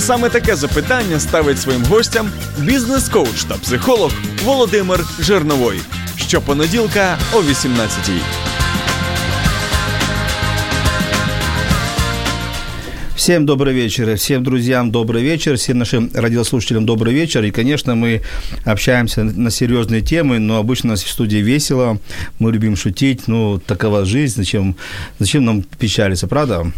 Саме таке запитання ставить своїм гостям бізнес-коуч та психолог Володимир Жирновой. Щопонеділка о 18-й. Всем добрый вечер, всем друзьям добрый вечер, всем нашим радиослушателям добрый вечер. И, конечно, мы общаемся на серьезные темы, но обычно у нас в студии весело, мы любим шутить, ну, такова жизнь, зачем, зачем нам печалиться, правда?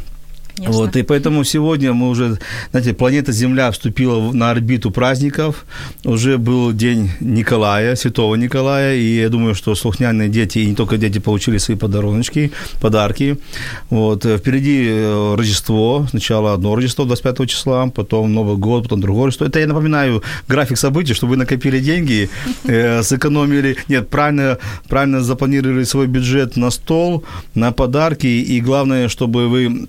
Конечно. Вот, и поэтому сегодня мы уже, знаете, планета Земля вступила на орбиту праздников. Уже был день Николая, святого Николая, и я думаю, что слухняные дети, и не только дети, получили свои подаруночки, подарки. Вот, э, впереди э, Рождество, сначала одно Рождество 25 числа, потом Новый год, потом другое Рождество. Это я напоминаю график событий, чтобы вы накопили деньги, э, сэкономили, нет, правильно, правильно запланировали свой бюджет на стол, на подарки, и главное, чтобы вы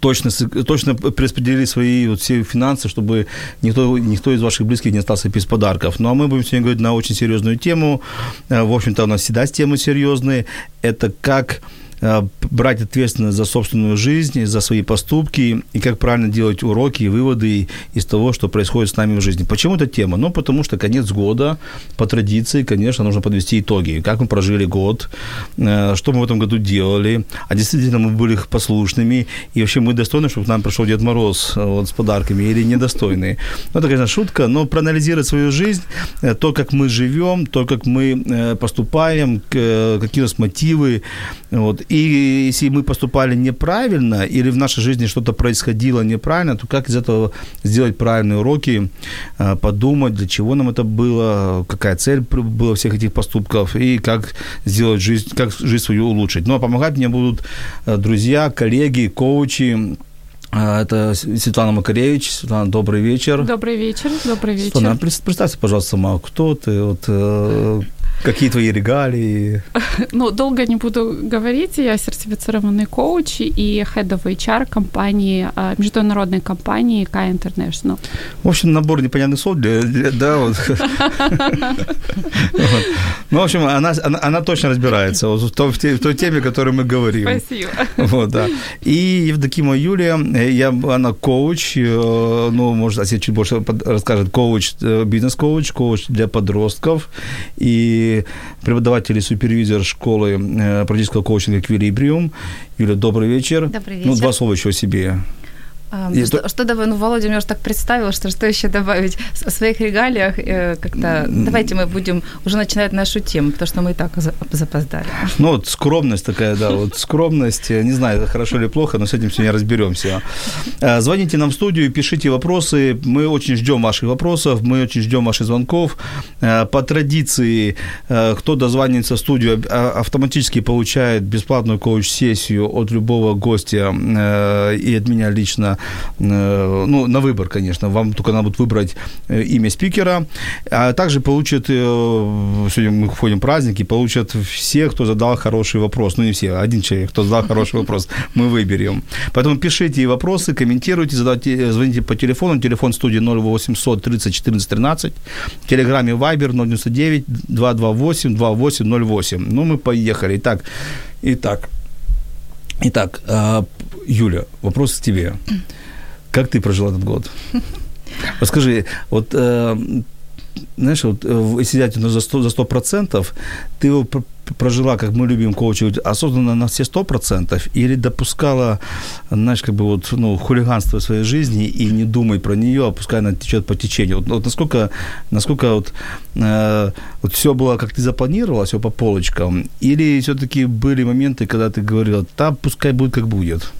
точно, точно перераспределили свои вот все финансы, чтобы никто, никто из ваших близких не остался без подарков. Ну, а мы будем сегодня говорить на очень серьезную тему. А, в общем-то, у нас всегда темы серьезные. Это как а, брать ответственность за собственную жизнь, за свои поступки и как правильно делать уроки и выводы из того, что происходит с нами в жизни. Почему эта тема? Ну, потому что конец года, по традиции, конечно, нужно подвести итоги. Как мы прожили год, э, что мы в этом году делали, а действительно мы были послушными, и вообще мы достойны, чтобы к нам пришел Дед Мороз э, вот, с подарками, или недостойные. Ну, это, конечно, шутка, но проанализировать свою жизнь, э, то, как мы живем, то, как мы поступаем, какие у нас мотивы, вот, и если мы поступали неправильно или в нашей жизни что-то происходило неправильно, то как из этого сделать правильные уроки, э, подумать, для чего нам это было, какая цель была всех этих поступков и как сделать жизнь, как жизнь свою улучшить. Ну, а помогать мне будут э, друзья, коллеги, коучи, э, это Светлана Макаревич. Светлана, добрый вечер. Добрый вечер, добрый вечер. Светлана, представься, пожалуйста, сама, кто ты, вот, Какие твои регалии? Ну, долго не буду говорить. Я сертифицированный коуч и head of HR компании, а, международной компании K International. В общем, набор непонятных слов для, для да, вот. Ну, в общем, она, она, она точно разбирается в, той, в той теме, о которой мы говорим. Спасибо. Вот, да. И Евдокимова Юлия, я, она коуч, э, ну, может, о чуть больше расскажет, коуч, э, бизнес-коуч, коуч для подростков. И преподаватель и супервизор школы э, практического коучинга «Эквилибриум». Юля, добрый вечер. Добрый вечер. Ну, два слова еще о себе. А, и что, то... что давай, ну, Володя мне уже так представил, что что еще добавить о своих регалиях э, как-то. Давайте мы будем уже начинать нашу тему, потому что мы и так запоздали. Ну, вот скромность такая, да, вот скромность, не знаю, хорошо или плохо, но с этим сегодня разберемся. Э, звоните нам в студию, пишите вопросы, мы очень ждем ваших вопросов, мы очень ждем ваших звонков. Э, по традиции, э, кто дозвонится в студию, автоматически получает бесплатную коуч-сессию от любого гостя и от меня лично Э, ну, на выбор, конечно, вам только надо будет выбрать э, имя спикера, а также получат, э, сегодня мы входим в праздники, получат все, кто задал хороший вопрос, ну, не все, один человек, кто задал хороший вопрос, мы выберем. Поэтому пишите вопросы, комментируйте, задавайте, звоните по телефону, телефон студии 0800 30 14 13, в телеграме Viber 099 228 2808. Ну, мы поехали. Итак, итак, итак, Юля, вопрос к тебе. Как ты прожила этот год? Вот скажи, вот, э, знаешь, вот, э, если взять ну, за 100%, за 100% ты его прожила, как мы любим коучить, осознанно на все 100% или допускала, знаешь, как бы вот, ну, хулиганство в своей жизни и не думай про нее, а пускай она течет по течению. Вот, вот насколько, насколько вот, э, вот все было, как ты запланировала, все по полочкам, или все-таки были моменты, когда ты говорила, да, пускай будет, как будет?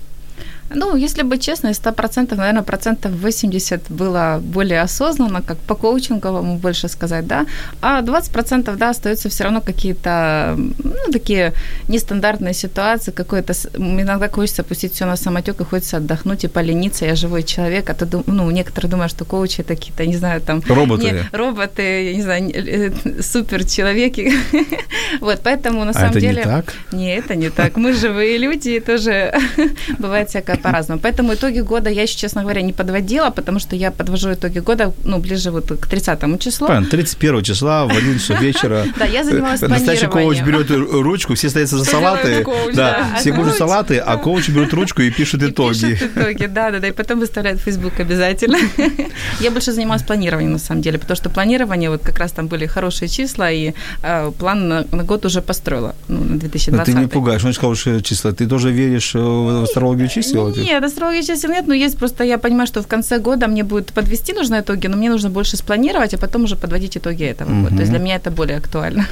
Ну, если быть честно, из 100%, наверное, процентов 80 было более осознанно, как по коучинговому больше сказать, да, а 20% да, остаются все равно какие-то, ну, такие нестандартные ситуации, какое-то, иногда хочется пустить все на самотек и хочется отдохнуть и полениться, я живой человек, а то, ну, некоторые думают, что коучи это какие-то, не знаю, там... Роботы. Не, роботы, я не знаю, э, супер человеки. вот, поэтому на а самом это деле... не так? Не, это не так. Мы живые люди, и тоже бывает всякое по-разному. Поэтому итоги года я еще, честно говоря, не подводила, потому что я подвожу итоги года, ну, ближе вот к 30 числу. Понятно, 31 числа в 11 часов вечера. Да, я занималась Настоящий коуч берет ручку, все стоят за салаты. Да, все кушают салаты, а коуч берет ручку и пишет итоги. Пишет итоги, да, да, да, и потом выставляет в Facebook обязательно. Я больше занималась планированием, на самом деле, потому что планирование, вот как раз там были хорошие числа, и э, план на, год уже построила, ну, на 2020. Но ты не пугаешь, он сказал, что числа. Ты тоже веришь в астрологию чисел? Нет, астрологии чисел нет, но есть просто, я понимаю, что в конце года мне будет подвести нужно итоги, но мне нужно больше спланировать, а потом уже подводить итоги этого года. То есть для меня это более актуально.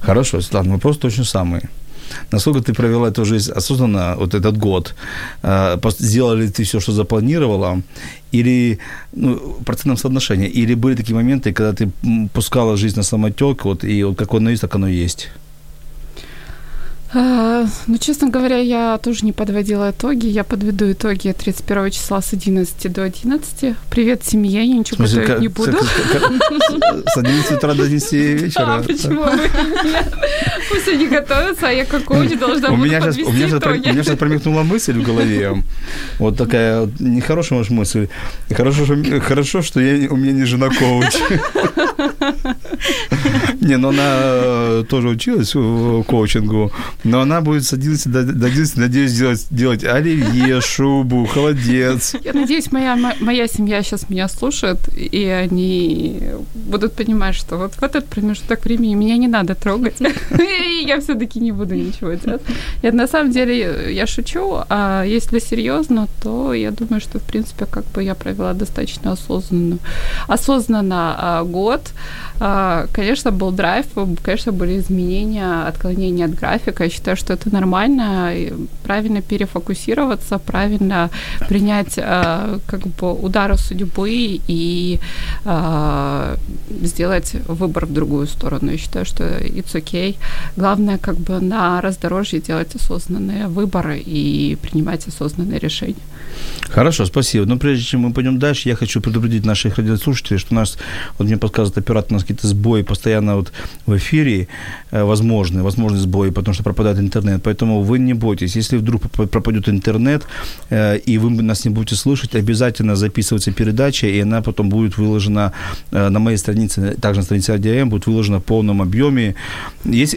Хорошо, Светлана, вопрос точно самый. Насколько ты провела эту жизнь осознанно, вот этот год? Сделала ли ты все, что запланировала? Или ну, процентном соотношении? Или были такие моменты, когда ты пускала жизнь на самотек, вот, и вот как оно есть, так оно есть? А, ну, честно говоря, я тоже не подводила итоги. Я подведу итоги 31 числа с 11 до 11. Привет семье, я ничего смысле, готовить как, не буду. Как, с 11 утра до 10 вечера? А, почему? Пусть они готовятся, а я как коуч должна у буду меня сейчас, у меня сейчас, промелькнула мысль в голове. Вот такая нехорошая может, мысль. Хорошо, что, хорошо, что я, у меня не жена коуч. Не, но она э, тоже училась в коучингу. Но она будет с 11 до, до 11, надеюсь, делать, делать оливье, шубу, холодец. Я надеюсь, моя, моя семья сейчас меня слушает, и они будут понимать, что вот в этот промежуток времени меня не надо трогать. И я все-таки не буду ничего делать. Я, на самом деле, я шучу, а если серьезно, то я думаю, что, в принципе, как бы я провела достаточно осознанно, осознанно а, год. А, конечно, был драйв, конечно, были изменения, отклонения от графика. Считаю, что это нормально. Правильно перефокусироваться, правильно принять а, как бы удары судьбы и а, сделать выбор в другую сторону. Я считаю, что it's okay. Главное, как бы на раздорожье делать осознанные выборы и принимать осознанные решения. Хорошо, спасибо. Но прежде чем мы пойдем дальше, я хочу предупредить наших радиослушателей, что у нас, вот мне подсказывает оператор, у нас какие-то сбои постоянно вот в эфире э, возможны, возможны сбои, потому что пропадает интернет. Поэтому вы не бойтесь. Если вдруг пропадет интернет, э, и вы нас не будете слышать, обязательно записывается передача, и она потом будет выложена э, на моей странице, также на странице RDM, будет выложена в полном объеме.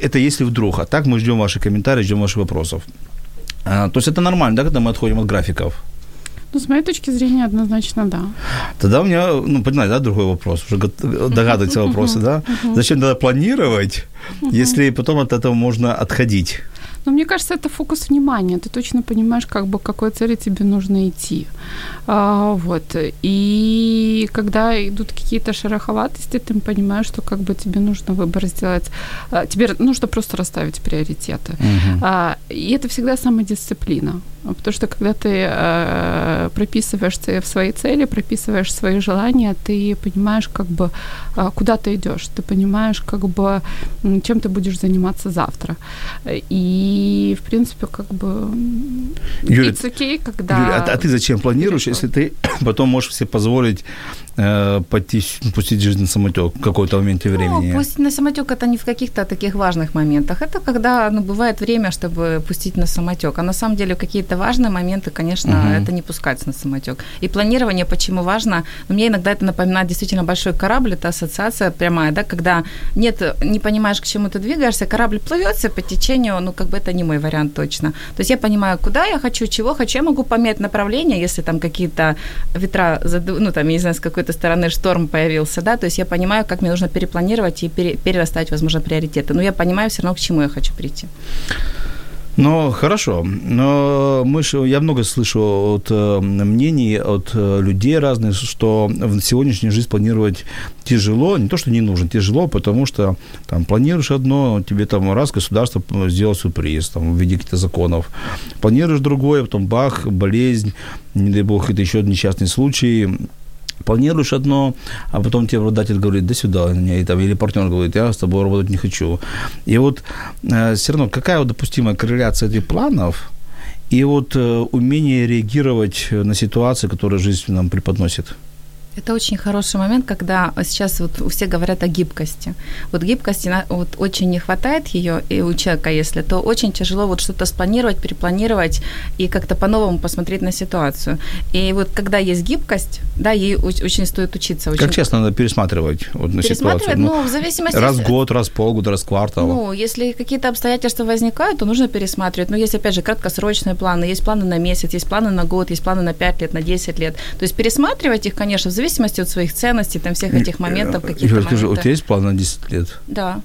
Это если вдруг. А так мы ждем ваши комментарии, ждем ваших вопросов. А, то есть это нормально, да, когда мы отходим от графиков? Ну, с моей точки зрения, однозначно, да. Тогда у меня, ну, понимаете, да, другой вопрос, уже догадываются вопросы, да? Зачем тогда планировать, если потом от этого можно отходить? Ну, мне кажется, это фокус внимания. Ты точно понимаешь, как бы, к какой цели тебе нужно идти. А, вот. И когда идут какие-то шероховатости, ты понимаешь, что как бы тебе нужно выбор сделать. А, тебе нужно просто расставить приоритеты. Uh-huh. А, и это всегда самодисциплина. Потому что когда ты э, прописываешь в свои цели, прописываешь свои желания, ты понимаешь, как бы, э, куда ты идешь, ты понимаешь, как бы, чем ты будешь заниматься завтра. И, в принципе, как бы, Юля, it's okay, когда... Юля, а, а ты зачем планируешь, если ты потом можешь себе позволить э, пойти, пустить жизнь на самотек в какой-то моменте ну, времени? Ну, пусть на самотек это не в каких-то таких важных моментах. Это когда ну, бывает время, чтобы пустить на самотек. А на самом деле какие-то важные моменты, конечно, угу. это не пускать на самотек. И планирование почему важно? Ну, мне иногда это напоминает действительно большой корабль, это ассоциация прямая, да, когда нет, не понимаешь, к чему ты двигаешься, корабль плывется по течению, ну, как бы это не мой вариант точно. То есть я понимаю, куда я хочу, чего хочу, я могу поменять направление, если там какие-то ветра, заду... ну, там, я не знаю, с какой-то стороны шторм появился, да, то есть я понимаю, как мне нужно перепланировать и пере... перерастать, возможно, приоритеты. Но я понимаю все равно, к чему я хочу прийти. Ну, хорошо. Но мы ж, я много слышу от э, мнений, от э, людей разных, что в сегодняшнюю жизнь планировать тяжело. Не то, что не нужно, тяжело, потому что там планируешь одно, тебе там раз государство сделало сюрприз там, в виде каких-то законов. Планируешь другое, потом бах, болезнь, не дай бог, это еще несчастный случай, планируешь одно, а потом тебе работодатель говорит, до свидания, и, там, или партнер говорит, я с тобой работать не хочу. И вот э, все равно, какая вот допустимая корреляция этих планов и вот э, умение реагировать на ситуации, которые жизнь нам преподносит? Это очень хороший момент, когда сейчас вот все говорят о гибкости. Вот гибкости вот очень не хватает ее и у человека, если, то очень тяжело вот что-то спланировать, перепланировать и как-то по-новому посмотреть на ситуацию. И вот когда есть гибкость, да, ей очень стоит учиться. Очень... Как часто надо пересматривать вот на пересматривать, ситуацию? Ну, в зависимости... Раз в год, раз в полгода, раз в квартал. Ну, если какие-то обстоятельства возникают, то нужно пересматривать. Но есть, опять же, краткосрочные планы, есть планы на месяц, есть планы на год, есть планы на 5 лет, на 10 лет. То есть пересматривать их, конечно, в зависимости от своих ценностей, там всех этих моментов, каких-то Юля, скажи, у тебя есть план на 10 лет? Да.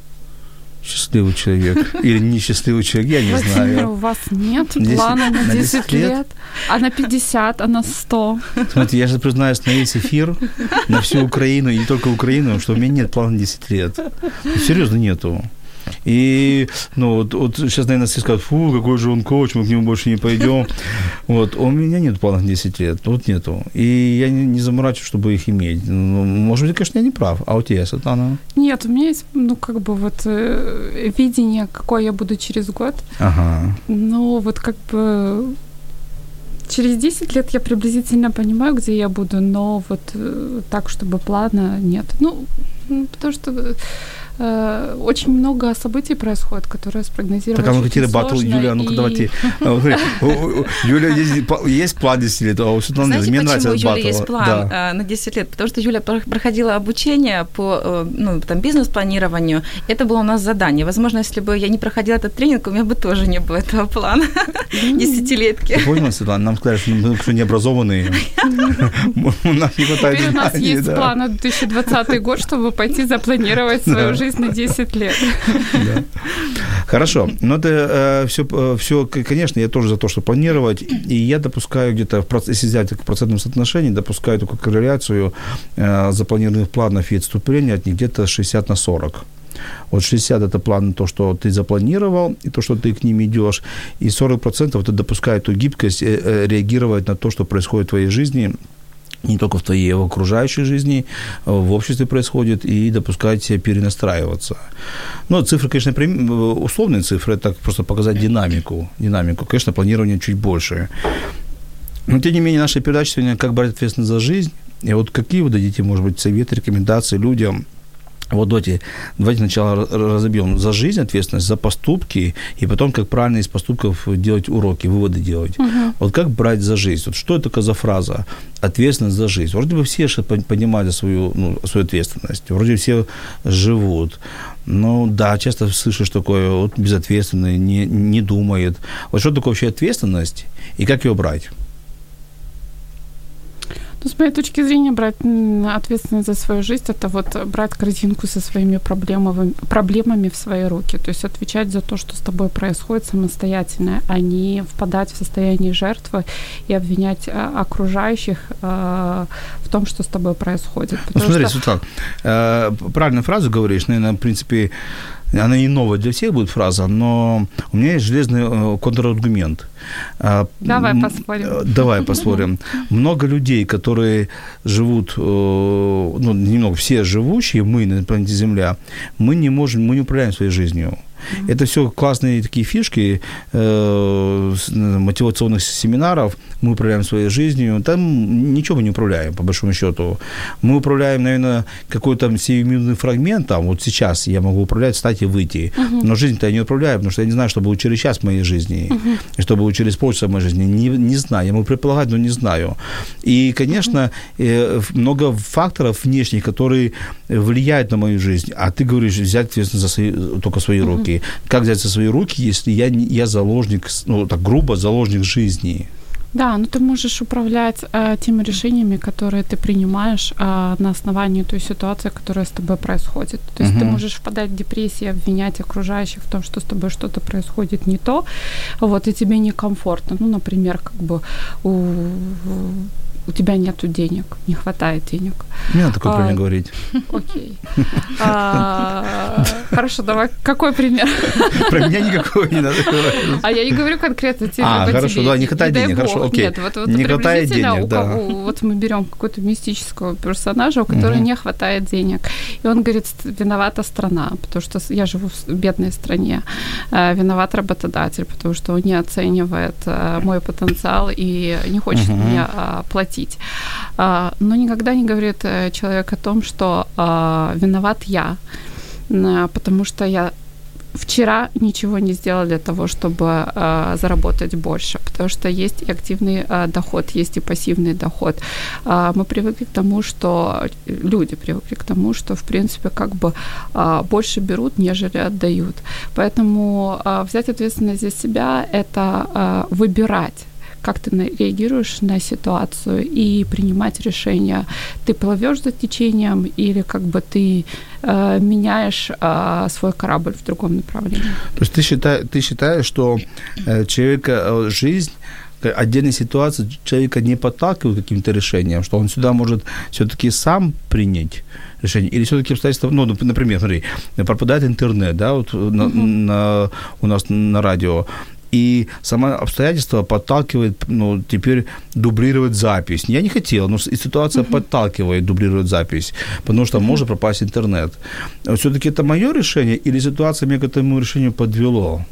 Счастливый человек. Или несчастливый человек, я не Владимир, знаю. у вас нет плана на 10 лет, а на 50, а на 100. Смотрите, я же признаюсь на весь эфир, на всю Украину, и не только Украину, что у меня нет плана на 10 лет. Серьезно, нету. И, ну, вот, вот сейчас, наверное, все скажут, фу, какой же он коуч, мы к нему больше не пойдем. Вот, у меня нет планов 10 лет, вот нету. И я не, не заморачиваюсь, чтобы их иметь. Ну, может быть, конечно, я не прав. А у тебя, Светлана? Нет, у меня есть, ну, как бы вот э, видение, какой я буду через год. Ага. Ну, вот как бы через 10 лет я приблизительно понимаю, где я буду, но вот э, так, чтобы плана нет. Ну, потому что э, очень много событий происходит, которые спрогнозировать Так, а ну какие батл, Юля, а ну-ка и- давайте. А, смотри, у- у- Юля, есть, план 10 лет, а у Светланы Мне почему нравится у этот батл. есть план а, на 10 лет? Потому что Юля про- проходила обучение по э, ну, там, бизнес-планированию. Это было у нас задание. Возможно, если бы я не проходила этот тренинг, у меня бы тоже не было этого плана десятилетки. Ты поняла, Светлана? Нам сказали, что мы что необразованные. У нас не хватает Теперь у нас есть план на 2020 год, чтобы пойти запланировать свою Да. Жизнь на 10 лет. Хорошо. Но это все, все, конечно, я тоже за то, что планировать. И я допускаю где-то, в проц- если взять в процентном соотношении, допускаю такую корреляцию э, запланированных планов и отступления от них где-то 60 на 40. Вот 60 это план то, что ты запланировал, и то, что ты к ним идешь. И 40% это допускает ту гибкость э, э, реагировать на то, что происходит в твоей жизни, не только в твоей, а в окружающей жизни, э, в обществе происходит, и допускать себя перенастраиваться. Ну, цифры, конечно, э, условные цифры, это просто показать динамику. Динамику. Конечно, планирование чуть больше. Но, тем не менее, наша передача сегодня «Как брать ответственность за жизнь». И вот какие вы дадите, может быть, советы, рекомендации людям, вот давайте, давайте сначала ра- разобьем за жизнь ответственность, за поступки, и потом, как правильно из поступков делать уроки, выводы делать. Вот как брать за жизнь? Вот что это такое за фраза? Ответственность за жизнь. Вроде бы все понимают свою, ну, свою ответственность. Вроде все живут. Ну да, часто слышишь такое, вот безответственный, не, не думает. Вот что такое вообще ответственность и как ее брать? Ну, с моей точки зрения, брать ответственность за свою жизнь, это вот брать корзинку со своими проблемами, проблемами в свои руки. То есть отвечать за то, что с тобой происходит самостоятельно, а не впадать в состояние жертвы и обвинять а, окружающих а, в том, что с тобой происходит. Ну, смотри, что- Светлана, э, правильную фразу говоришь, наверное, в принципе, она не новая для всех будет фраза, но у меня есть железный э, контраргумент. А, Давай м, поспорим. э, Давай поспорим. Много людей, которые живут, э, ну, немного, все живущие, мы на планете Земля, мы не можем, мы не управляем своей жизнью. Это все классные такие фишки э, мотивационных семинаров. Мы управляем своей жизнью. Там ничего мы не управляем, по большому счету. Мы управляем, наверное, какой-то сиюминутный фрагмент. Там, вот сейчас я могу управлять, встать и выйти. Но жизнь-то я не управляю, потому что я не знаю, что будет через час в моей жизни. И что будет через полчаса в моей жизни. Не, не знаю. Я могу предполагать, но не знаю. И, конечно, э, много факторов внешних, которые влияют на мою жизнь. А ты говоришь, взять ответственность за свои, только свои руки. Как взять за свои руки, если я, я заложник, ну, так грубо, заложник жизни? Да, ну ты можешь управлять э, теми решениями, которые ты принимаешь э, на основании той ситуации, которая с тобой происходит. То есть uh-huh. ты можешь впадать в депрессию, обвинять окружающих в том, что с тобой что-то происходит не то, вот, и тебе некомфортно. Ну, например, как бы у у тебя нету денег, не хватает денег. Не надо такой а, пример говорить. Окей. А, хорошо, давай, какой пример? Про меня никакого не надо говорить. А я не говорю конкретно тебе. А, хорошо, да, не хватает денег, хорошо, окей. Нет, вот, не хватает денег, да. Вот мы берем какого-то мистического персонажа, у которого не хватает денег. И он говорит, виновата страна, потому что я живу в бедной стране. Э, виноват работодатель, потому что он не оценивает э, мой потенциал и не хочет мне а, платить платить. А, но никогда не говорит э, человек о том, что а, виноват я, потому что я вчера ничего не сделал для того, чтобы э, заработать больше, потому что есть и активный доход, есть и пассивный доход. Мы привыкли к тому, что люди привыкли к тому, что в принципе как бы больше берут, нежели отдают. Поэтому взять ответственность за себя – это выбирать как ты реагируешь на ситуацию и принимать решение. Ты плывешь за течением или как бы ты э, меняешь э, свой корабль в другом направлении. То есть ты, считай, ты считаешь, что э, человека э, жизнь отдельные ситуации человека не подталкивают к каким-то решениям, что он сюда может все-таки сам принять решение, или все-таки обстоятельства, ну, например, смотри, пропадает интернет, да, вот uh-huh. на, на, у нас на радио, и само обстоятельство подталкивает, ну, теперь дублировать запись. Я не хотел, но ситуация uh-huh. подталкивает дублировать запись, потому что uh-huh. может пропасть интернет. Все-таки это мое решение или ситуация меня к этому решению подвело?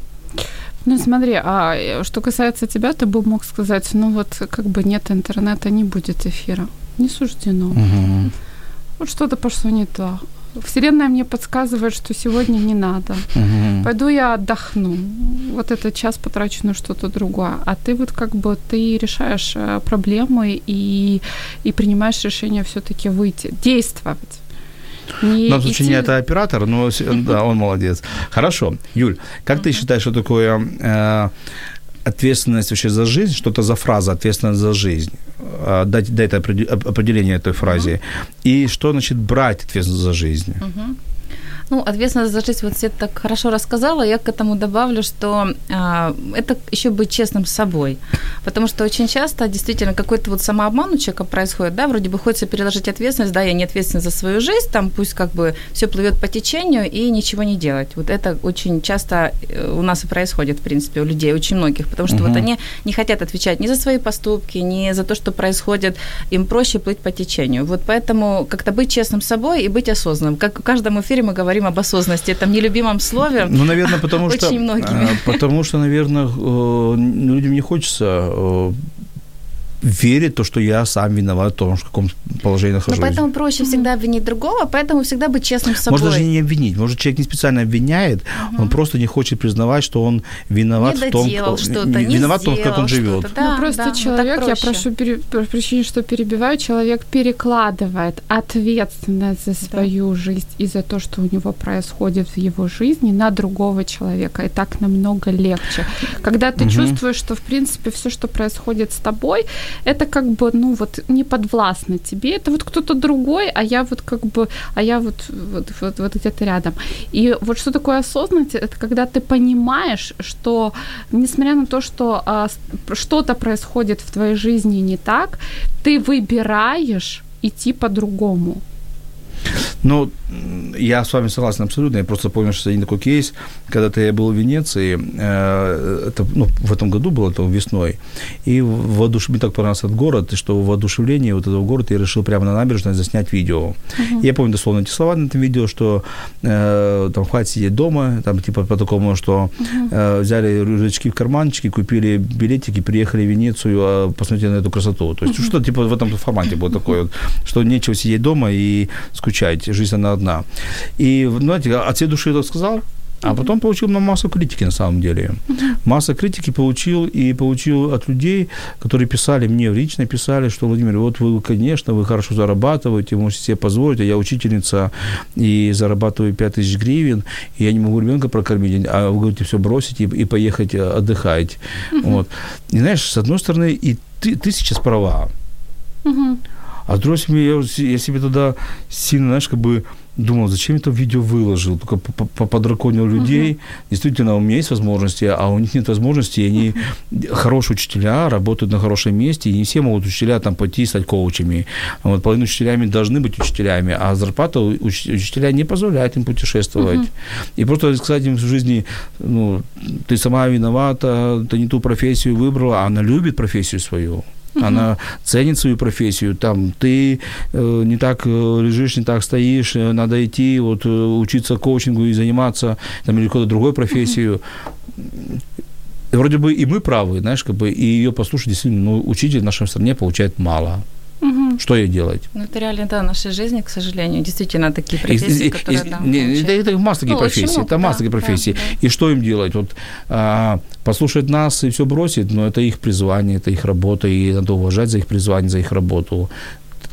Ну смотри, а что касается тебя, ты бы мог сказать, ну вот как бы нет интернета, не будет эфира. Не суждено. Угу. Вот что-то пошло не то. Вселенная мне подсказывает, что сегодня не надо. Угу. Пойду я отдохну. Вот этот час потрачу на что-то другое. А ты вот как бы ты решаешь э, проблемы и, и принимаешь решение все-таки выйти, действовать. Не В данном случае идти... не это оператор, но да, он молодец. Хорошо. Юль, как ты считаешь, что такое э, ответственность вообще за жизнь, что это за фраза ответственность за жизнь? А, дать, дать определение этой фразе. Uh-huh. И что значит брать ответственность за жизнь? Uh-huh. Ну, ответственность за жизнь, вот все так хорошо рассказала, я к этому добавлю, что а, это еще быть честным с собой. Потому что очень часто действительно какой-то вот самообман у человека происходит, да, вроде бы хочется переложить ответственность, да, я не ответственна за свою жизнь, там пусть как бы все плывет по течению и ничего не делать. Вот это очень часто э, у нас и происходит, в принципе, у людей, очень многих, потому что uh-huh. вот они не хотят отвечать ни за свои поступки, ни за то, что происходит, им проще плыть по течению. Вот поэтому как-то быть честным с собой и быть осознанным. Как в каждом эфире мы говорим об осознанности, этом нелюбимом слове. Ну, наверное, потому что... Очень многими. Потому что, наверное, э, людям не хочется э, верит то, что я сам виноват в том, в каком положении нахожусь. Но поэтому проще всегда обвинить другого, поэтому всегда быть честным с собой. Может даже не обвинить, может человек не специально обвиняет, угу. он просто не хочет признавать, что он виноват не в том, что-то, не, не виноват в том, как он живет. Да, ну, просто да, человек, я прошу пере, прощения, что перебиваю, человек перекладывает ответственность за свою да. жизнь и за то, что у него происходит в его жизни на другого человека, и так намного легче. Когда ты угу. чувствуешь, что в принципе все, что происходит с тобой, это как бы, ну, вот не подвластно тебе, это вот кто-то другой, а я вот как бы, а я вот, вот, вот, вот где-то рядом. И вот что такое осознанность, это когда ты понимаешь, что несмотря на то, что а, что-то происходит в твоей жизни не так, ты выбираешь идти по-другому. Ну, я с вами согласен абсолютно. Я просто помню, что один такой кейс, когда-то я был в Венеции, э, это, ну, в этом году было, это весной, и воодуш... мне так понравился этот город, что в воодушевлении вот этого города я решил прямо на набережной заснять видео. Uh-huh. Я помню дословно эти слова на этом видео, что э, там хватит сидеть дома, там типа по такому, что uh-huh. э, взяли рюкзачки в карманчики, купили билетики, приехали в Венецию, а посмотрели на эту красоту. То есть uh-huh. что типа в этом формате было такое, что нечего сидеть дома и скучать, жизнь она одна. И, знаете, от всей души это сказал, А потом получил на массу критики на самом деле. Масса критики получил и получил от людей, которые писали мне, лично писали, что, Владимир, вот вы, конечно, вы хорошо зарабатываете, можете себе позволить, а я учительница и зарабатываю 5000 гривен, и я не могу ребенка прокормить, а вы говорите все бросить и, и поехать э, отдыхать. Вот. И знаешь, с одной стороны, и ты, ты сейчас права. А с другой стороны, я, я себе тогда сильно, знаешь, как бы думал, зачем я это видео выложил, только подраконил людей. Угу. Действительно, у меня есть возможности, а у них нет возможности, и они угу. хорошие учителя, работают на хорошем месте, и не все могут учителя там пойти и стать коучами. Вот половина учителями должны быть учителями, а зарплата уч- учителя не позволяет им путешествовать. Угу. И просто сказать им в жизни, ну, ты сама виновата, ты не ту профессию выбрала, а она любит профессию свою. Она ценит свою профессию. Там ты э, не так э, лежишь, не так стоишь, э, надо идти вот учиться коучингу и заниматься там или какой-то другой профессию. Вроде бы и мы правы, знаешь, как бы и ее послушать действительно, ну, учитель в нашей стране получает мало. Угу. Что ей делать? Ну, это реально, да, нашей жизни, к сожалению, действительно такие профессии, и, которые, и, да, не, это, это масса таких ну, профессий, это масса таких профессий. Да, да. И что им делать? Вот а, послушать нас и все бросить, но это их призвание, это их работа, и надо уважать за их призвание, за их работу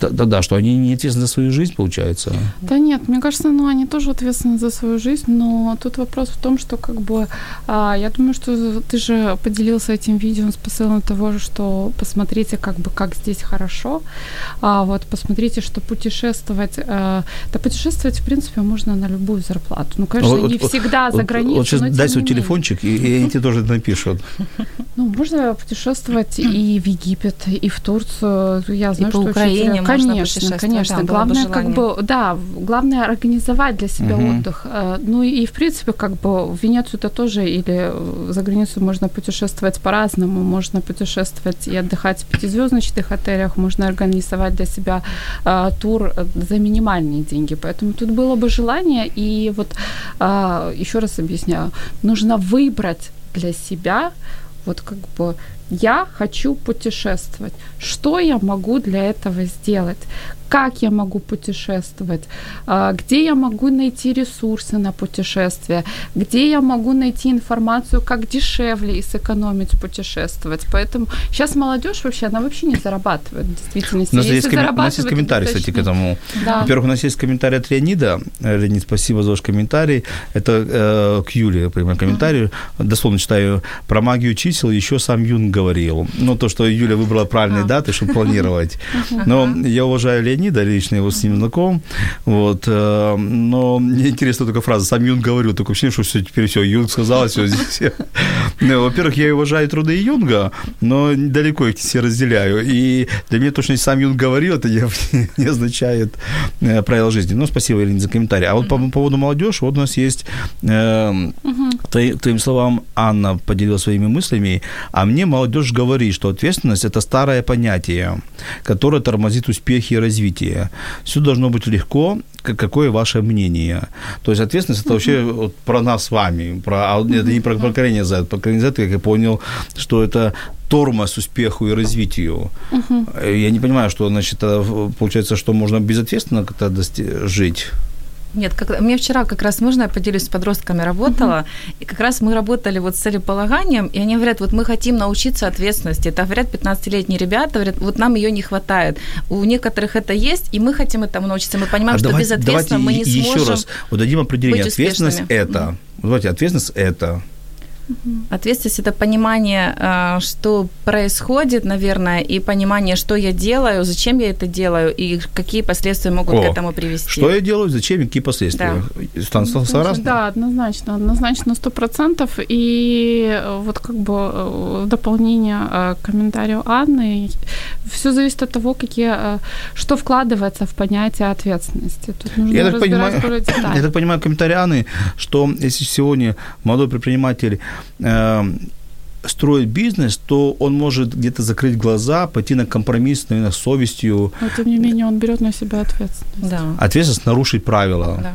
да, да, что они не ответственны за свою жизнь, получается. Да нет, мне кажется, ну, они тоже ответственны за свою жизнь, но тут вопрос в том, что как бы, а, я думаю, что ты же поделился этим видео с посылом того, что посмотрите, как бы, как здесь хорошо, а вот посмотрите, что путешествовать, а, да путешествовать, в принципе, можно на любую зарплату. Ну, конечно, вот, не вот, всегда вот, за границу, Вот сейчас дай свой телефончик, и, и они тебе тоже напишут. Ну, можно путешествовать и в Египет, и в Турцию, я знаю, и по что Украине Конечно, конечно. Да, главное, как бы, да, главное организовать для себя uh-huh. отдых. Э, ну и, в принципе, как бы в Венецию это тоже или за границу можно путешествовать по-разному. Можно путешествовать и отдыхать в пятизвездочных отелях, можно организовать для себя э, тур э, за минимальные деньги. Поэтому тут было бы желание. И вот э, еще раз объясняю, нужно выбрать для себя вот как бы я хочу путешествовать. Что я могу для этого сделать? Как я могу путешествовать, а, где я могу найти ресурсы на путешествие, где я могу найти информацию, как дешевле и сэкономить путешествовать. Поэтому сейчас молодежь вообще, она вообще не зарабатывает в действительности. У нас, есть, ком... у нас есть комментарий, кстати, к этому. Да. Во-первых, у нас есть комментарий от Леонида. Леонид, спасибо за ваш комментарий. Это э, к Юле, я понимаю, комментарий. Uh-huh. Дословно читаю. Про магию чисел еще сам Юн говорил. Ну, то, что Юля выбрала правильные uh-huh. даты, чтобы планировать. Но я уважаю Леонида Леонида, лично его с ним знаком, вот, э, но мне интересна только фраза, сам Юнг говорил, такое ощущение, что все, теперь все, Юнг сказал, все здесь. Ну, во-первых, я уважаю труды Юнга, но далеко их все разделяю, и для меня то, что сам Юнг говорил, это не означает э, правила жизни. Ну, спасибо, Ирина, за комментарий. А вот по поводу молодежи, вот у нас есть, э, твоим словам, Анна поделилась своими мыслями, а мне молодежь говорит, что ответственность – это старое понятие, которое тормозит успехи и развитие развития. Все должно быть легко, какое ваше мнение. То есть ответственность это вообще вот про нас с вами, про, а это не про поколение Z. Поколение Z, как я понял, что это тормоз успеху и развитию. Я не понимаю, что значит, получается, что можно безответственно как-то жить. Нет, как, мне вчера как раз, можно я поделюсь, с подростками работала, uh-huh. и как раз мы работали вот с целеполаганием, и они говорят, вот мы хотим научиться ответственности. Это говорят 15-летние ребята, говорят, вот нам ее не хватает. У некоторых это есть, и мы хотим этому научиться. Мы понимаем, а что давайте, безответственно мы не еще сможем Еще раз, вот дадим определение. Ответственность – это. Uh-huh. Давайте, ответственность – это Ответственность это понимание, а, что происходит, наверное, и понимание, что я делаю, зачем я это делаю и какие последствия могут О, к этому привести. Что я делаю, зачем и какие последствия. Да. Станислав согласен? Да, однозначно, однозначно сто процентов. И э, вот как бы э, в дополнение э, к комментарию Анны, все зависит от того, какие, что вкладывается в понятие ответственности. Тут нужно я так понимаю, я так понимаю комментарий Анны, что если сегодня молодой предприниматель э, строит бизнес, то он может где-то закрыть глаза, пойти на компромисс, наверное, с совестью. Но тем не менее он берет на себя ответственность. Да. Ответственность нарушить правила. Да.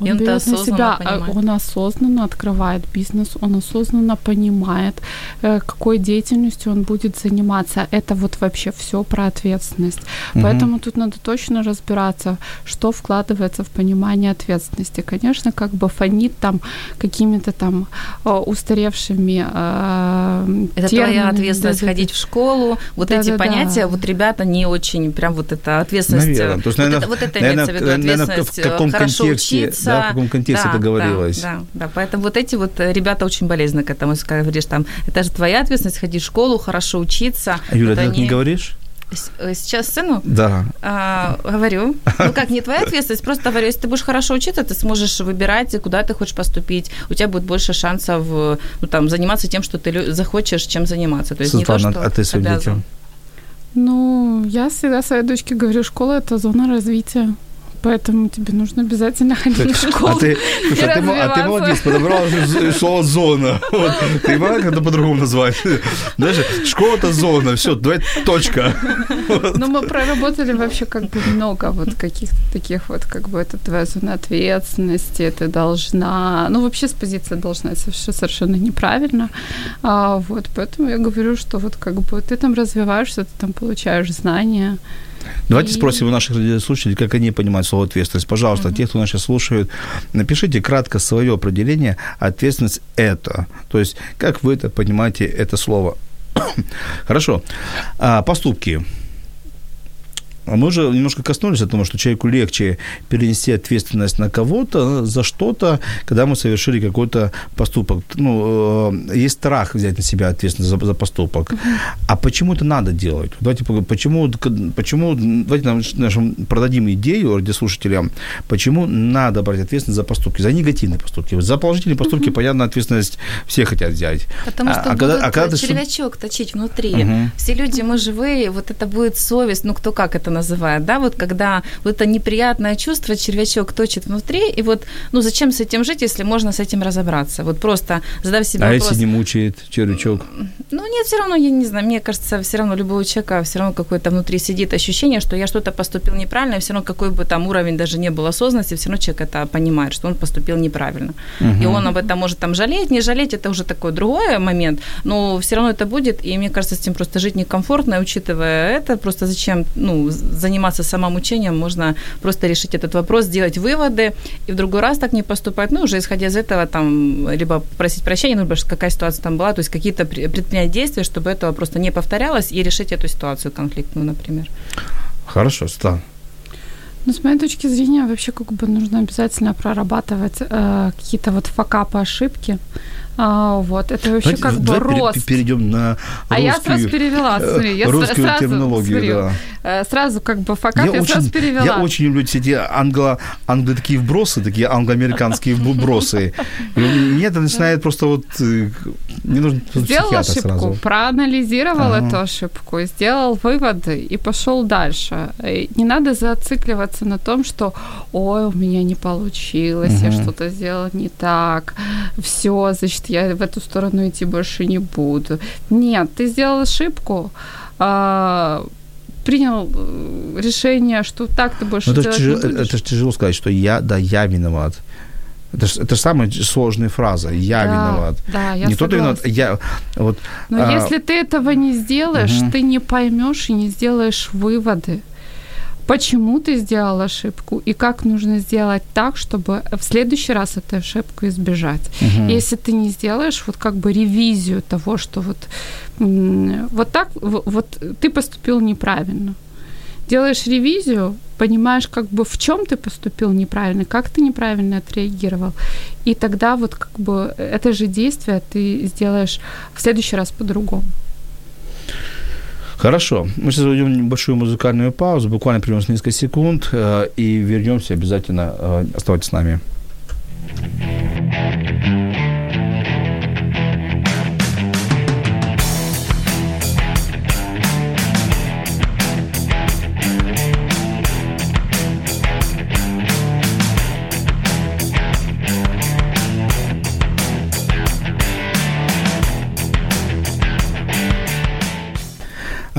Он и он берет на осознанно себя, а понимает. он осознанно открывает бизнес, он осознанно понимает, э, какой деятельностью он будет заниматься. Это вот вообще все про ответственность. Мгм. Поэтому тут надо точно разбираться, что вкладывается в понимание ответственности. Конечно, как бы фонит там какими-то там э, устаревшими э, Это терминами. твоя ответственность Да-да-да. ходить в школу. Вот Да-да-да. эти понятия, вот ребята не очень, прям вот это ответственность. Наверное. То есть, вот, наверное, это, вот это наверное, имеется в виду наверное, ответственность. в каком э, хорошо контексте, учиться. Да, в каком контексте это говорилось. Да, да, да. Поэтому вот эти вот э, ребята очень болезненно к этому. Если говоришь, там, это же твоя ответственность ходить в школу, хорошо учиться. А, Юля, ты так не они- говоришь? Э, Сейчас сыну Да. а, говорю. Ну как, не твоя ответственность, просто говорю, если ты будешь хорошо учиться, ты сможешь выбирать, куда ты хочешь поступить. У тебя будет больше шансов ну, там, заниматься тем, что ты захочешь, чем заниматься. То есть не Светлана, то, что а ты своим обязан. детям? Ну, я всегда своей дочке говорю, школа – это зона развития. Поэтому тебе нужно обязательно ходить в школу. А ты, слушай, а ты, а ты молодец, подобрал слово «зона». Вот. Ты могла как-то по-другому назвать? Знаешь, школа – это зона, все, давай точка. Ну, мы проработали вообще как бы много вот каких-то таких вот, как бы это твоя зона ответственности, ты должна, ну, вообще с позиции должна, это совершенно неправильно, а, вот, поэтому я говорю, что вот как бы ты там развиваешься, ты там получаешь знания, Давайте И- спросим у наших слушателей, как они понимают слово ответственность. Пожалуйста, те, кто нас сейчас слушает, напишите кратко свое определение «ответственность – это». То есть, как вы это понимаете, это слово. Хорошо. А, поступки. А Мы уже немножко коснулись о том, что человеку легче перенести ответственность на кого-то за что-то, когда мы совершили какой-то поступок. Ну, э, есть страх взять на себя ответственность за, за поступок. А почему это надо делать? Давайте почему, почему давайте нам, нашим продадим идею радиослушателям, почему надо брать ответственность за поступки, за негативные поступки. За положительные поступки, понятно, ответственность все хотят взять. Потому А- что а будут когда- а когда ты червячок точить внутри. Мгм. Все люди, мы живые, вот это будет совесть, ну кто как это называет, да, вот когда вот это неприятное чувство, червячок точит внутри, и вот, ну зачем с этим жить, если можно с этим разобраться? Вот просто задав себе А вопрос. если не мучает червячок? Ну нет, все равно, я не знаю, мне кажется, все равно любого человека все равно какое-то внутри сидит ощущение, что я что-то поступил неправильно, и все равно какой бы там уровень даже не был осознанности, все равно человек это понимает, что он поступил неправильно. И он об этом может там жалеть, не жалеть, это уже такой другой момент, но все равно это будет, и мне кажется, с этим просто жить некомфортно, учитывая это, просто зачем, ну, заниматься самомучением, можно просто решить этот вопрос, сделать выводы, и в другой раз так не поступать, ну, уже исходя из этого, там, либо просить прощения, ну, либо какая ситуация там была, то есть какие-то при- предпринять действия, чтобы этого просто не повторялось, и решить эту ситуацию конфликтную, например. Хорошо, Стан. Ну, с моей точки зрения, вообще как бы нужно обязательно прорабатывать э, какие-то вот факапы, ошибки. А, вот, это вообще Давайте- как бы рост. перейдем на А я русскую- сразу перевела, э, смотри, я русскую сразу, терминологию, смотри, да. э, сразу как бы факап, я, Я сразу очень, перевела. я очень люблю эти англо, англо такие вбросы, такие англоамериканские вбросы. Мне это начинает просто вот... э, Мне нужен Сделал ошибку, сразу. проанализировал Ага. эту ошибку, сделал выводы и пошел дальше. И Не надо зацикливаться на том, что ой, у меня не получилось, я Мгм. что-то сделала не так, все, значит, я в эту сторону идти больше не буду. Нет, ты сделал ошибку, а, принял э, решение, что так ты больше Ну, это, ж делать тяжело, не будешь. это ж тяжело сказать, что я, да, я виноват. Это же это ж самая сложная фраза. Я Да, виноват. Да, я не кто-то виноват, я... Вот, Но а, если ты этого не сделаешь, Мгм. ты не поймешь и не сделаешь выводы, почему ты сделал ошибку и как нужно сделать так, чтобы в следующий раз эту ошибку избежать. мгм. Если ты не сделаешь вот как бы ревизию того, что вот, вот так, вот ты поступил неправильно. Делаешь ревизию, понимаешь, как бы в чем ты поступил неправильно, как ты неправильно отреагировал, и тогда вот как бы это же действие ты сделаешь в следующий раз по-другому. Хорошо. Мы сейчас уйдем небольшую музыкальную паузу, буквально примерно несколько секунд, э, и вернемся обязательно. э, Оставайтесь с нами.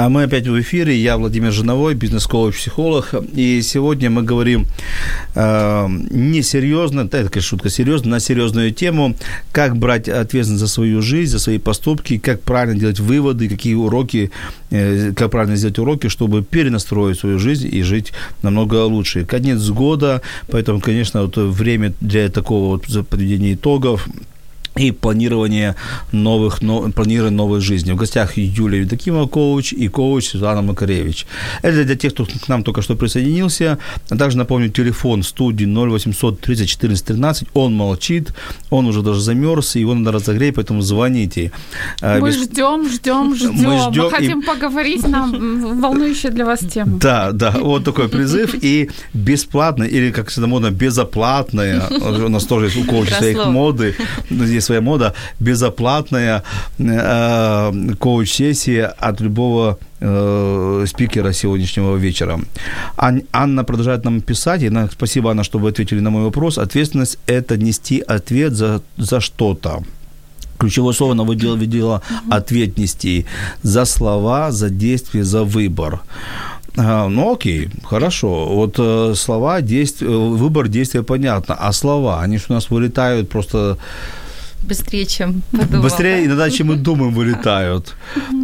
Мы опять в эфире. Я Владимир Жиновой, бизнес-коуч-психолог. И сегодня мы говорим э, не серьезно, это такая шутка, серьезно, на серьезную тему, как брать ответственность за свою жизнь, за свои поступки, как правильно делать выводы, какие уроки, э, как правильно сделать уроки, чтобы перенастроить свою жизнь и жить намного лучше. Конец года, поэтому, конечно, вот время для такого вот подведения итогов, и планирование новых, но, планирование новой жизни. В гостях Юлия Евдокимова, коуч, и коуч Светлана Макаревич. Это для тех, кто к нам только что присоединился. А также напомню, телефон студии 0800 30 14 13. Он молчит, он уже даже замерз, его надо разогреть, поэтому звоните. А, Мы Без... ждем, ждем, ждем. Мы, ждем Мы хотим и... поговорить на волнующие для вас темы. Да, да, вот такой призыв. И бесплатно, или, как всегда модно, безоплатное, у нас тоже есть у коуча своих моды, здесь своя мода, безоплатная э, коуч-сессия от любого э, спикера сегодняшнего вечера. Ан- Анна продолжает нам писать. И на, спасибо, Анна, что вы ответили на мой вопрос. Ответственность – это нести ответ за, за что-то. Ключевое слово она выделила, выделила ответ нести за слова, за действия, за выбор. А, ну окей, хорошо. Вот э, слова, действия, выбор действия понятно, а слова, они же у нас вылетают просто Быстрее, чем подумала. Быстрее иногда, чем мы думаем, вылетают.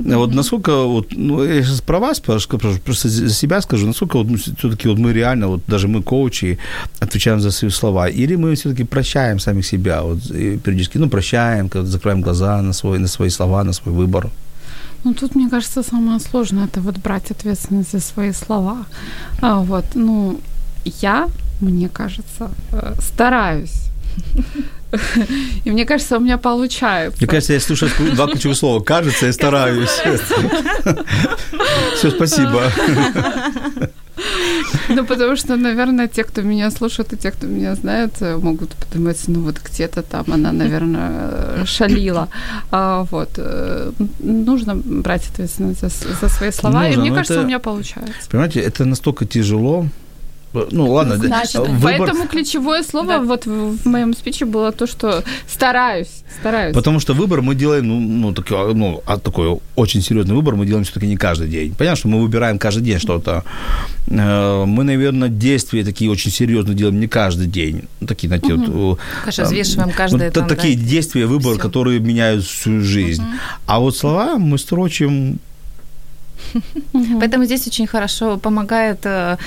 Вот насколько, вот, ну, я сейчас про вас просто за себя скажу, насколько вот, все-таки вот мы реально, вот даже мы коучи, отвечаем за свои слова, или мы все-таки прощаем сами себя, вот, периодически, ну, прощаем, когда закрываем глаза на, свой, на свои слова, на свой выбор. Ну, тут, мне кажется, самое сложное – это вот брать ответственность за свои слова. А, вот, ну, я, мне кажется, э, стараюсь и мне кажется, у меня получается. Мне кажется, я слушаю два ключевых слова. Кажется, я стараюсь. Все, спасибо. Ну, потому что, наверное, те, кто меня слушает, и те, кто меня знает, могут подумать, ну, вот где-то там она, наверное, шалила. А, вот. Э, нужно брать ответственность за, за свои слова, нужно, и мне кажется, это, у меня получается. Понимаете, это настолько тяжело, ну, ладно. Значит, выбор... Поэтому ключевое слово да. вот в моем спиче было то, что стараюсь, стараюсь. Потому что выбор мы делаем, ну, ну, такой, ну а такой очень серьезный выбор мы делаем все-таки не каждый день. Понятно, что мы выбираем каждый день что-то. Э, мы, наверное, действия такие очень серьезные делаем не каждый день. Такие, знаете, угу. вот... Конечно, взвешиваем каждое вот, там, Такие да? действия, выбор, Всё. которые меняют всю жизнь. Угу. А вот слова мы строчим Поэтому здесь очень хорошо помогает э,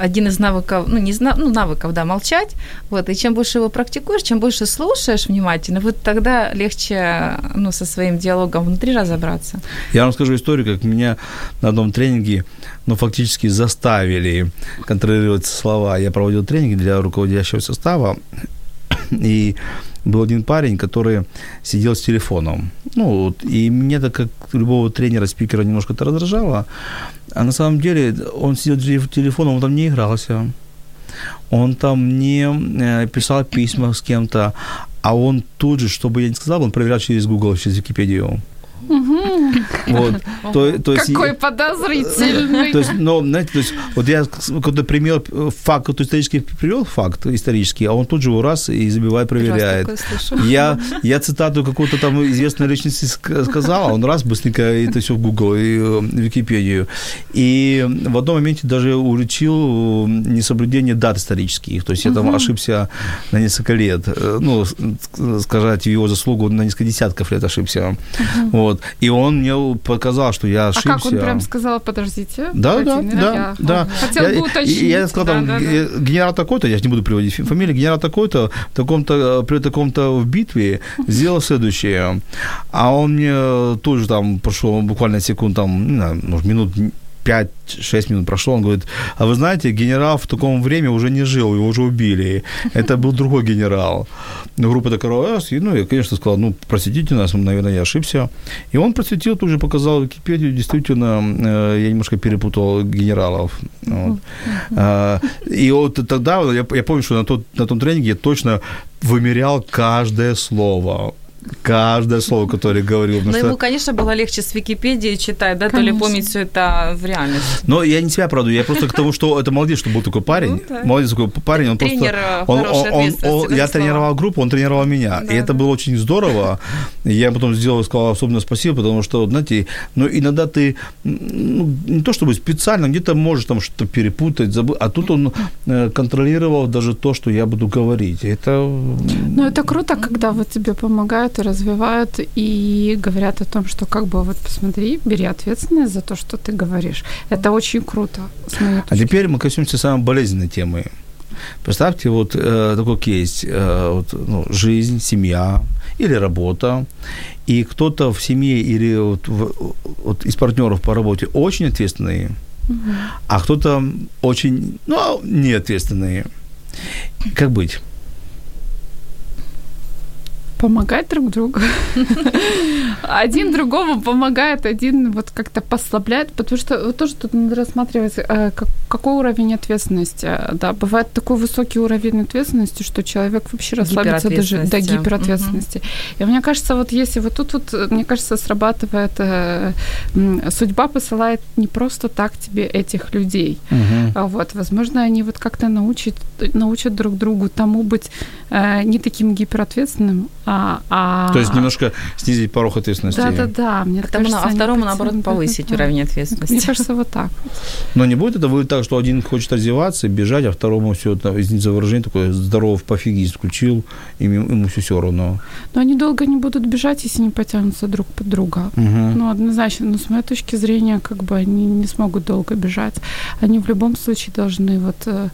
один из навыков, ну, не зна, ну, навыков, да, молчать. Вот, и чем больше его практикуешь, чем больше слушаешь внимательно, вот тогда легче, ну, со своим диалогом внутри разобраться. Я вам скажу историю, как меня на одном тренинге, ну, фактически заставили контролировать слова. Я проводил тренинги для руководящего состава, и был один парень, который сидел с телефоном. Ну, вот, и мне это как любого тренера, спикера немножко это раздражало. А на самом деле он сидел с телефоном, он там не игрался. Он там не э, писал письма с кем-то, а он тут же, чтобы я не сказал, он проверял через Google, через Википедию. Вот. То, то есть, Какой подозрительный. То есть, но, знаете, то есть, вот я какой-то пример, факт, какой-то исторический привел, факт исторический, а он тут же его раз и забивает, проверяет. Я, я цитату какого-то там известной личности сказал, а он раз быстренько это все в Google и э, в Википедию. И в одном моменте даже уличил несоблюдение дат исторических. То есть я там ошибся на несколько лет. Э, ну, сказать, его заслугу на несколько десятков лет ошибся. Вот. И он мне показал, что я ошибся. А как он прям сказал, подождите? Да, да, да, я, да. Хотел бы уточнить. Я сказал, там, да, да. генерал такой-то, я не буду приводить фамилию, генерал такой-то, в таком-то, при таком-то в битве сделал следующее. А он мне тоже там прошел буквально секунд, там, не знаю, может, минут 5-6 минут прошло, он говорит, а вы знаете, генерал в таком время уже не жил, его уже убили. Это был другой генерал. Ну, группа такая, и, ну, я, конечно, сказал, ну, просветите нас, наверное, я ошибся. И он просветил, тут же показал Википедию, действительно, э, я немножко перепутал генералов. Вот. А, и вот тогда, я, я помню, что на, тот, на том тренинге я точно вымерял каждое слово каждое слово, которое говорил. Но что... ему, конечно, было легче с Википедии читать, да, конечно. то ли помнить все это в реальности. Но я не себя оправдываю, я просто к тому, что это молодец, что был такой парень. Ну, да. Молодец такой парень, он Тренер просто... Он, он, он, он, я тренировал группу, он тренировал меня. Да, и это было очень здорово. Я потом сделал, сказал особенно спасибо, потому что, знаете, ну, иногда ты ну, не то чтобы специально, где-то можешь там что-то перепутать, забыть, а тут он э, контролировал даже то, что я буду говорить. Это... Ну, это круто, когда вот тебе помогают и развивают, и говорят о том, что как бы вот посмотри, бери ответственность за то, что ты говоришь. Это очень круто. А теперь мы коснемся самой болезненной темы. Представьте вот э, такой кейс, э, вот, ну, жизнь, семья или работа, и кто-то в семье или вот, в, вот из партнеров по работе очень ответственные, угу. а кто-то очень, ну, неответственные. Как быть? Помогать друг другу. Один другому помогает, один вот как-то послабляет, потому что вот тоже тут надо рассматривать, э, какой уровень ответственности. Да, бывает такой высокий уровень ответственности, что человек вообще расслабится даже до гиперответственности. И мне кажется, вот если вот тут вот, мне кажется, срабатывает э, судьба посылает не просто так тебе этих людей. А вот, возможно, они вот как-то научат, научат друг другу тому быть э, не таким гиперответственным, а, а... То есть немножко снизить порог ответственности. Да-да-да. Мне Потому кажется, а второму, наоборот, повысить да, уровень ответственности. Мне кажется, вот так. Но не будет это будет так, что один хочет развиваться, бежать, а второму все это, извините за выражение, такое здоров пофигист включил, и ему все все равно. Но они долго не будут бежать, если не потянутся друг под друга. Угу. Ну, однозначно. Но с моей точки зрения, как бы они не смогут долго бежать. Они в любом случае должны вот э,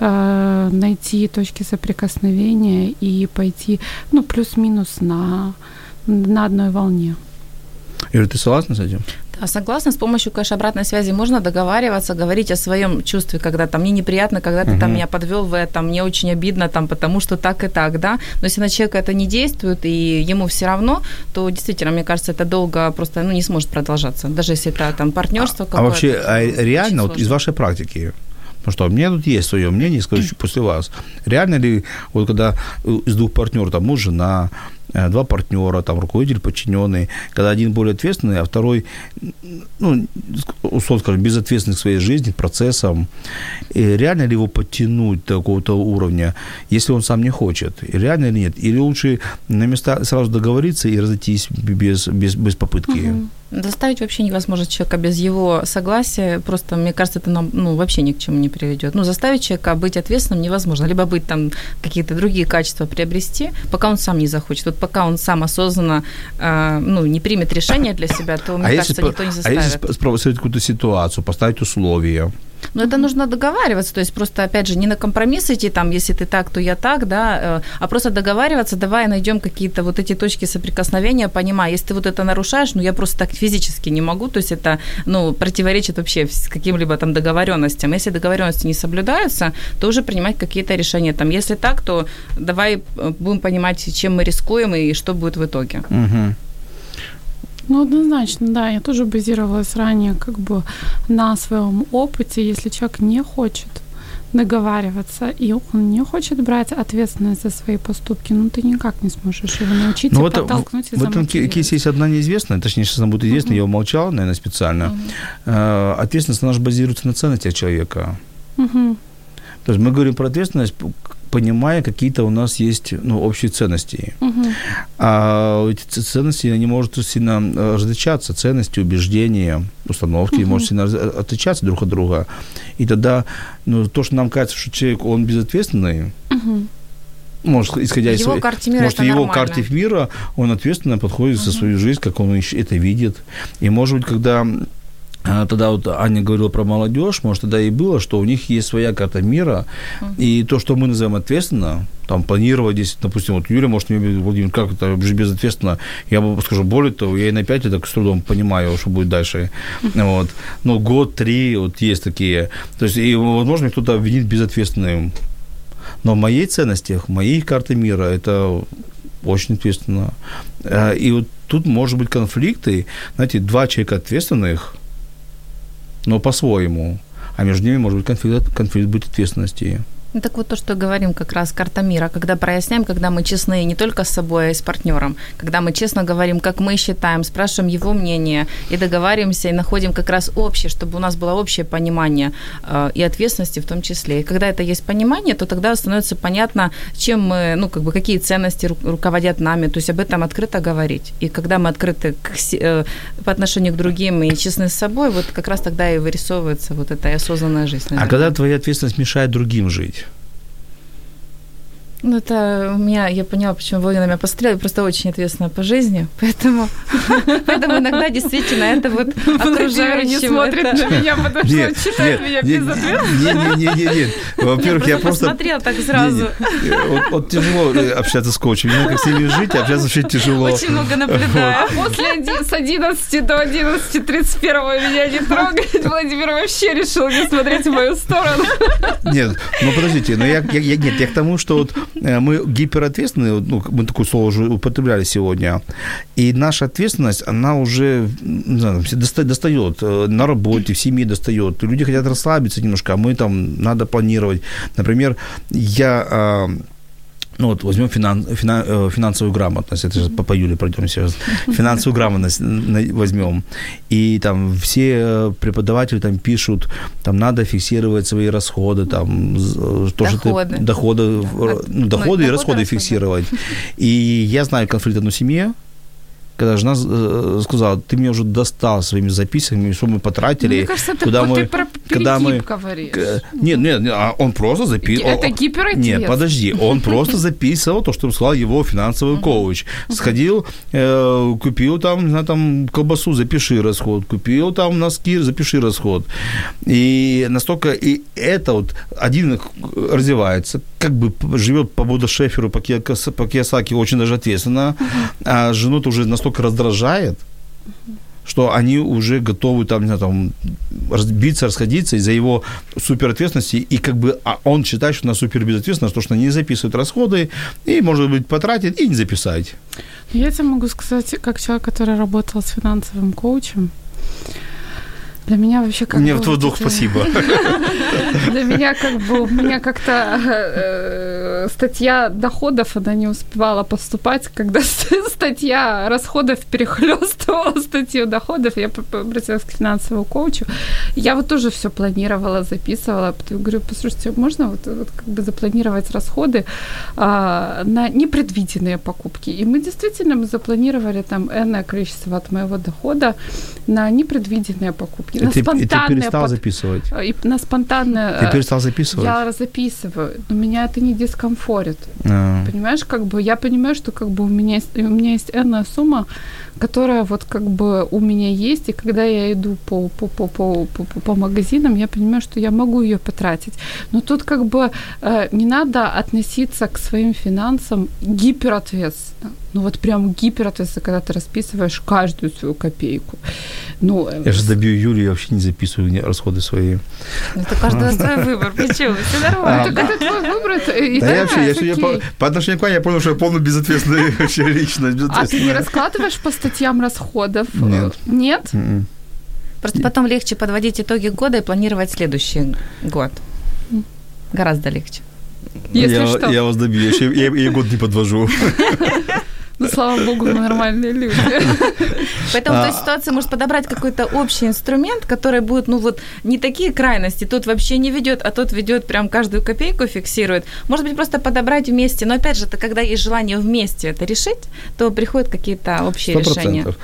э найти точки соприкосновения и пойти, ну, плюс плюс-минус на, на одной волне. Ира, ты согласна с этим? Да, согласна. С помощью, конечно, обратной связи можно договариваться, говорить о своем чувстве, когда там мне неприятно, когда ты uh-huh. там меня подвел в этом, мне очень обидно там, потому что так и так, да. Но если на человека это не действует и ему все равно, то действительно, мне кажется, это долго просто ну, не сможет продолжаться, даже если это там партнерство. А, а вообще, а реально вот из вашей практики, Потому что у меня тут есть свое мнение, скажу после вас. Реально ли, вот когда из двух партнеров, там муж, жена, э, два партнера, там руководитель, подчиненный, когда один более ответственный, а второй, ну, условно скажем, безответственный к своей жизни, процессам, и реально ли его подтянуть до какого-то уровня, если он сам не хочет? И реально или нет? Или лучше на места сразу договориться и разойтись без, без, без попытки? Угу. Доставить вообще невозможно человека без его согласия. Просто, мне кажется, это нам, ну, вообще ни к чему не приведет. Ну, заставить человека быть ответственным невозможно. Либо быть там какие-то другие качества приобрести, пока он сам не захочет. Вот пока он сам осознанно э, ну, не примет решение для себя, то, мне а кажется, если, никто не заставит. А если спровоцировать какую-то ситуацию, поставить условия? Но это нужно договариваться, то есть просто, опять же, не на компромисс идти, там, если ты так, то я так, да, э, а просто договариваться, давай найдем какие-то вот эти точки соприкосновения, понимая, если ты вот это нарушаешь, ну, я просто так физически не могу, то есть это, ну, противоречит вообще каким-либо там договоренностям. Если договоренности не соблюдаются, то уже принимать какие-то решения. Там, если так, то давай э, будем понимать, чем мы рискуем и что будет в итоге. Угу. Ну, однозначно, да. Я тоже базировалась ранее как бы на своем опыте. Если человек не хочет договариваться, и он не хочет брать ответственность за свои поступки, ну ты никак не сможешь его научить ну, вот подтолкнуть и В этом кейсе есть одна неизвестная, точнее, сейчас она будет известна, uh-huh. я умолчал, наверное, специально. Uh-huh. Ответственность, она же базируется на ценностях человека. Uh-huh. То есть мы говорим про ответственность, понимая, какие-то у нас есть ну, общие ценности. Угу. А эти ценности, они могут сильно э, различаться, ценности, убеждения, установки, угу. могут сильно отличаться друг от друга. И тогда ну, то, что нам кажется, что человек, он безответственный, угу может, исходя из его карте мира может, его нормально. карте мира, он ответственно подходит uh-huh. за свою жизнь, как он это видит. И, может быть, когда тогда вот Аня говорила про молодежь, может, тогда и было, что у них есть своя карта мира, uh-huh. и то, что мы называем ответственно, там, планировать здесь, допустим, вот Юля, может, мне, Владимир, как это безответственно, я бы скажу, более того, я и на 5 так с трудом понимаю, что будет дальше, uh-huh. вот, но год, три, вот есть такие, то есть, и, возможно, кто-то обвинит безответственным, но в моей ценности, в моей карте мира, это очень ответственно, а, и вот тут может быть конфликты, знаете, два человека ответственных – но по-своему. А между ними может быть конфликт, конфликт быть ответственности. Ну, так вот то, что говорим как раз карта мира, когда проясняем, когда мы честны не только с собой, а и с партнером, когда мы честно говорим, как мы считаем, спрашиваем его мнение и договариваемся, и находим как раз общее, чтобы у нас было общее понимание э, и ответственности в том числе. И когда это есть понимание, то тогда становится понятно, чем мы, ну, как бы, какие ценности ру- руководят нами, то есть об этом открыто говорить. И когда мы открыты к, э, по отношению к другим и честны с собой, вот как раз тогда и вырисовывается вот эта осознанная жизнь. А наверное. когда твоя ответственность мешает другим жить? Ну, это у меня, я поняла, почему вы на меня посмотрели, просто очень ответственна по жизни, поэтому, поэтому иногда действительно это вот Владимир не окружающим смотрит на меня, потому что он читает меня без ответа. нет, нет, нет, нет. Во-первых, я просто... посмотрела так сразу. Не. Вот, тяжело э, общаться с коучем. Не как с ними жить, а общаться вообще тяжело. Очень много наблюдаю. После с 11 до 11.31 меня не трогает. Владимир вообще решил не смотреть в мою сторону. Нет, ну подождите, но я, я, я- нет, я к тому, что вот э, мы гиперответственные, вот, ну, мы такое слово уже употребляли сегодня, и наша ответственность, она уже, не знаю, достает, э, на работе, в семье достает. Люди хотят расслабиться немножко, а мы там, надо планировать. Например, я... ну вот возьмем финан, фина- э, финансовую грамотность, это же по, по Юле пройдемся, финансовую грамотность возьмем, и там все э, преподаватели там пишут, там надо фиксировать свои расходы, там э, то, что Доходы. ты, доходы, ну, ну, доходы и доходы, расходы расходы. фиксировать. И я знаю конфликт одной семье, когда жена э, сказала, ты меня уже достал своими записками, что мы потратили, Мне кажется, ты, куда ты мы, про когда мы, говоришь. Нет, нет, нет, а он просто записывал. Это гиперотец. Нет, подожди, он просто записывал то, что сказал его финансовый коуч. Сходил, э, купил там, не знаю, там колбасу, запиши расход, купил там носки, запиши расход. И настолько, и это вот один развивается, как бы живет по Будда Шеферу, по, Кияка- по Киясаки очень даже ответственно, а жену-то уже настолько раздражает, что они уже готовы там, не знаю, там разбиться, расходиться из-за его суперответственности, и как бы а он считает, что она супербезответственна, что что она не записывает расходы, и, может быть, потратит, и не записать. Я тебе могу сказать, как человек, который работал с финансовым коучем, для меня вообще как Мне бы в твой вот долг это- спасибо. Для меня как бы, у меня как-то э, статья доходов, она не успевала поступать, когда ст- статья расходов перехлестывала статью доходов, я обратилась к финансовому коучу. Я вот тоже все планировала, записывала, потом говорю, послушайте, можно вот, вот как бы запланировать расходы а, на непредвиденные покупки? И мы действительно мы запланировали там энное количество от моего дохода на непредвиденные покупки, на ты, и ты перестал под- записывать. и на спонтанное... Ты э, перестал записывать. Я записываю, но меня это не дискомфорит. А. Понимаешь, как бы я понимаю, что как бы у меня есть, у меня есть энная сумма, которая вот как бы у меня есть, и когда я иду по, по, по, по, по, по- по магазинам, я понимаю, что я могу ее потратить. Но тут как бы э, не надо относиться к своим финансам гиперответственно. Ну вот прям гиперответственно, когда ты расписываешь каждую свою копейку. Ну, э, Я же добью Юлю, я вообще не записываю расходы свои. Ну, Это каждый свой выбор, почему? Все нормально. так это твой выбор, это- и Да, я вообще, я, сегодня по, отношению к Ване я понял, что я полный безответственный вообще личность. А ты не раскладываешь по статьям расходов? Нет. Нет? М-м. Просто потом легче подводить итоги года и планировать следующий год. Гораздо легче. Если я, что. я вас добью, я, еще- я, я год не подвожу. Ну, слава богу, мы нормальные люди. Поэтому в той А- ситуации может подобрать какой-то общий инструмент, который будет, ну вот, не такие крайности. Тот вообще не ведет, а тот ведет прям каждую копейку фиксирует. Может быть, просто подобрать вместе. Но опять же, это когда есть желание вместе это решить, то приходят какие-то общие Сто решения. процентов.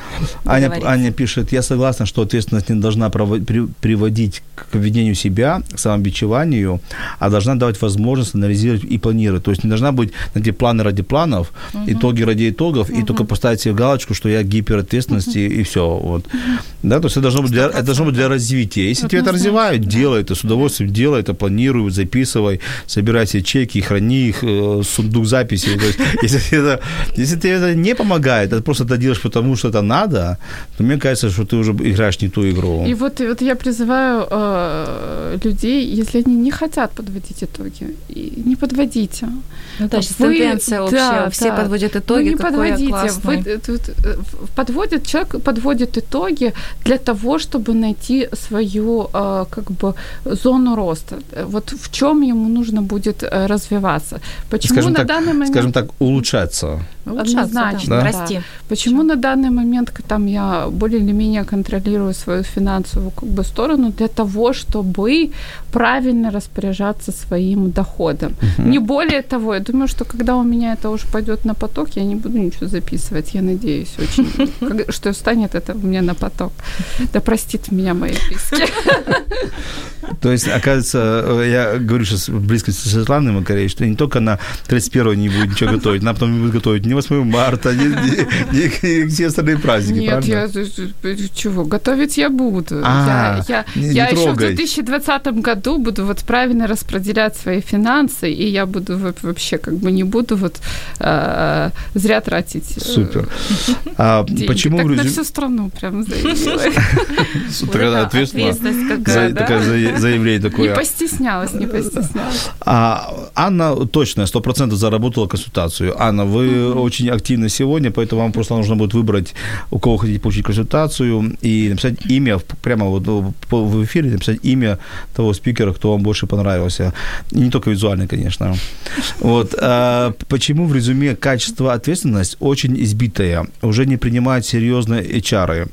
Аня. Аня пишет, я согласна, что ответственность не должна приводить к ведению себя, к самобичеванию, а должна давать возможность анализировать и планировать. То есть не должна быть, знаете, планы ради планов, итоги ради итогов, и только поставить себе галочку, что я гиперответственности, и все. Вот. Да, то есть это должно быть для, это должно быть для развития. Если тебя это развивают, делай это с удовольствием, делай это, планируй, записывай, собирай себе чеки, храни их, э, сундук записей. То есть, если, это, если тебе это не помогает, ты просто это делаешь потому, что это надо, то мне кажется, что ты уже играешь не ту игру. И вот, и вот я призываю э, людей, если они не хотят подводить итоги, не подводите. Ну, то есть Вы- тенденция да, общая. Все да. подводят Вы итоги, не я подводите. Вы, тут, э, подводит, человек подводит итоги, для того, чтобы найти свою э, как бы зону роста. Вот в чем ему нужно будет э, развиваться. Почему скажем на так, данный момент... Скажем так, улучшаться. Улучшаться, Однозначно, да, да. расти. Почему на данный момент там я более или менее контролирую свою финансовую как бы сторону для того, чтобы правильно распоряжаться своим доходом. Не более того, я думаю, что когда у меня это уже пойдет на поток, я не буду ничего записывать. Я надеюсь очень, что станет это у меня на поток. Да простит меня мои близкие. То есть, оказывается, э, я говорю сейчас близко с Светланой Макарей, что не только на 31 не будет ничего готовить, она потом не будет готовить ни 8 марта, ни, ни- ни все остальные праздники, Нет, правильно? я чего? Готовить я буду. А, я я, не- не я еще в трогай. 2020 году буду вот правильно распределять свои финансы, и я буду во- вообще как бы не буду вот э, зря тратить э, Супер. А деньги. почему так в на всю страну прям заявила. Ответственность какая, да? Такое заявление Не такое. постеснялась, не постеснялась. А Анна точно, сто процентов заработала консультацию. Анна, вы очень активны сегодня, поэтому вам просто нужно будет выбрать, у кого хотите получить консультацию, и написать имя, прямо вот в эфире написать имя того спикера, кто вам больше понравился. И не только визуально, конечно. Вот. а почему в резюме качество ответственность очень избитая, уже не принимают серьезно HR.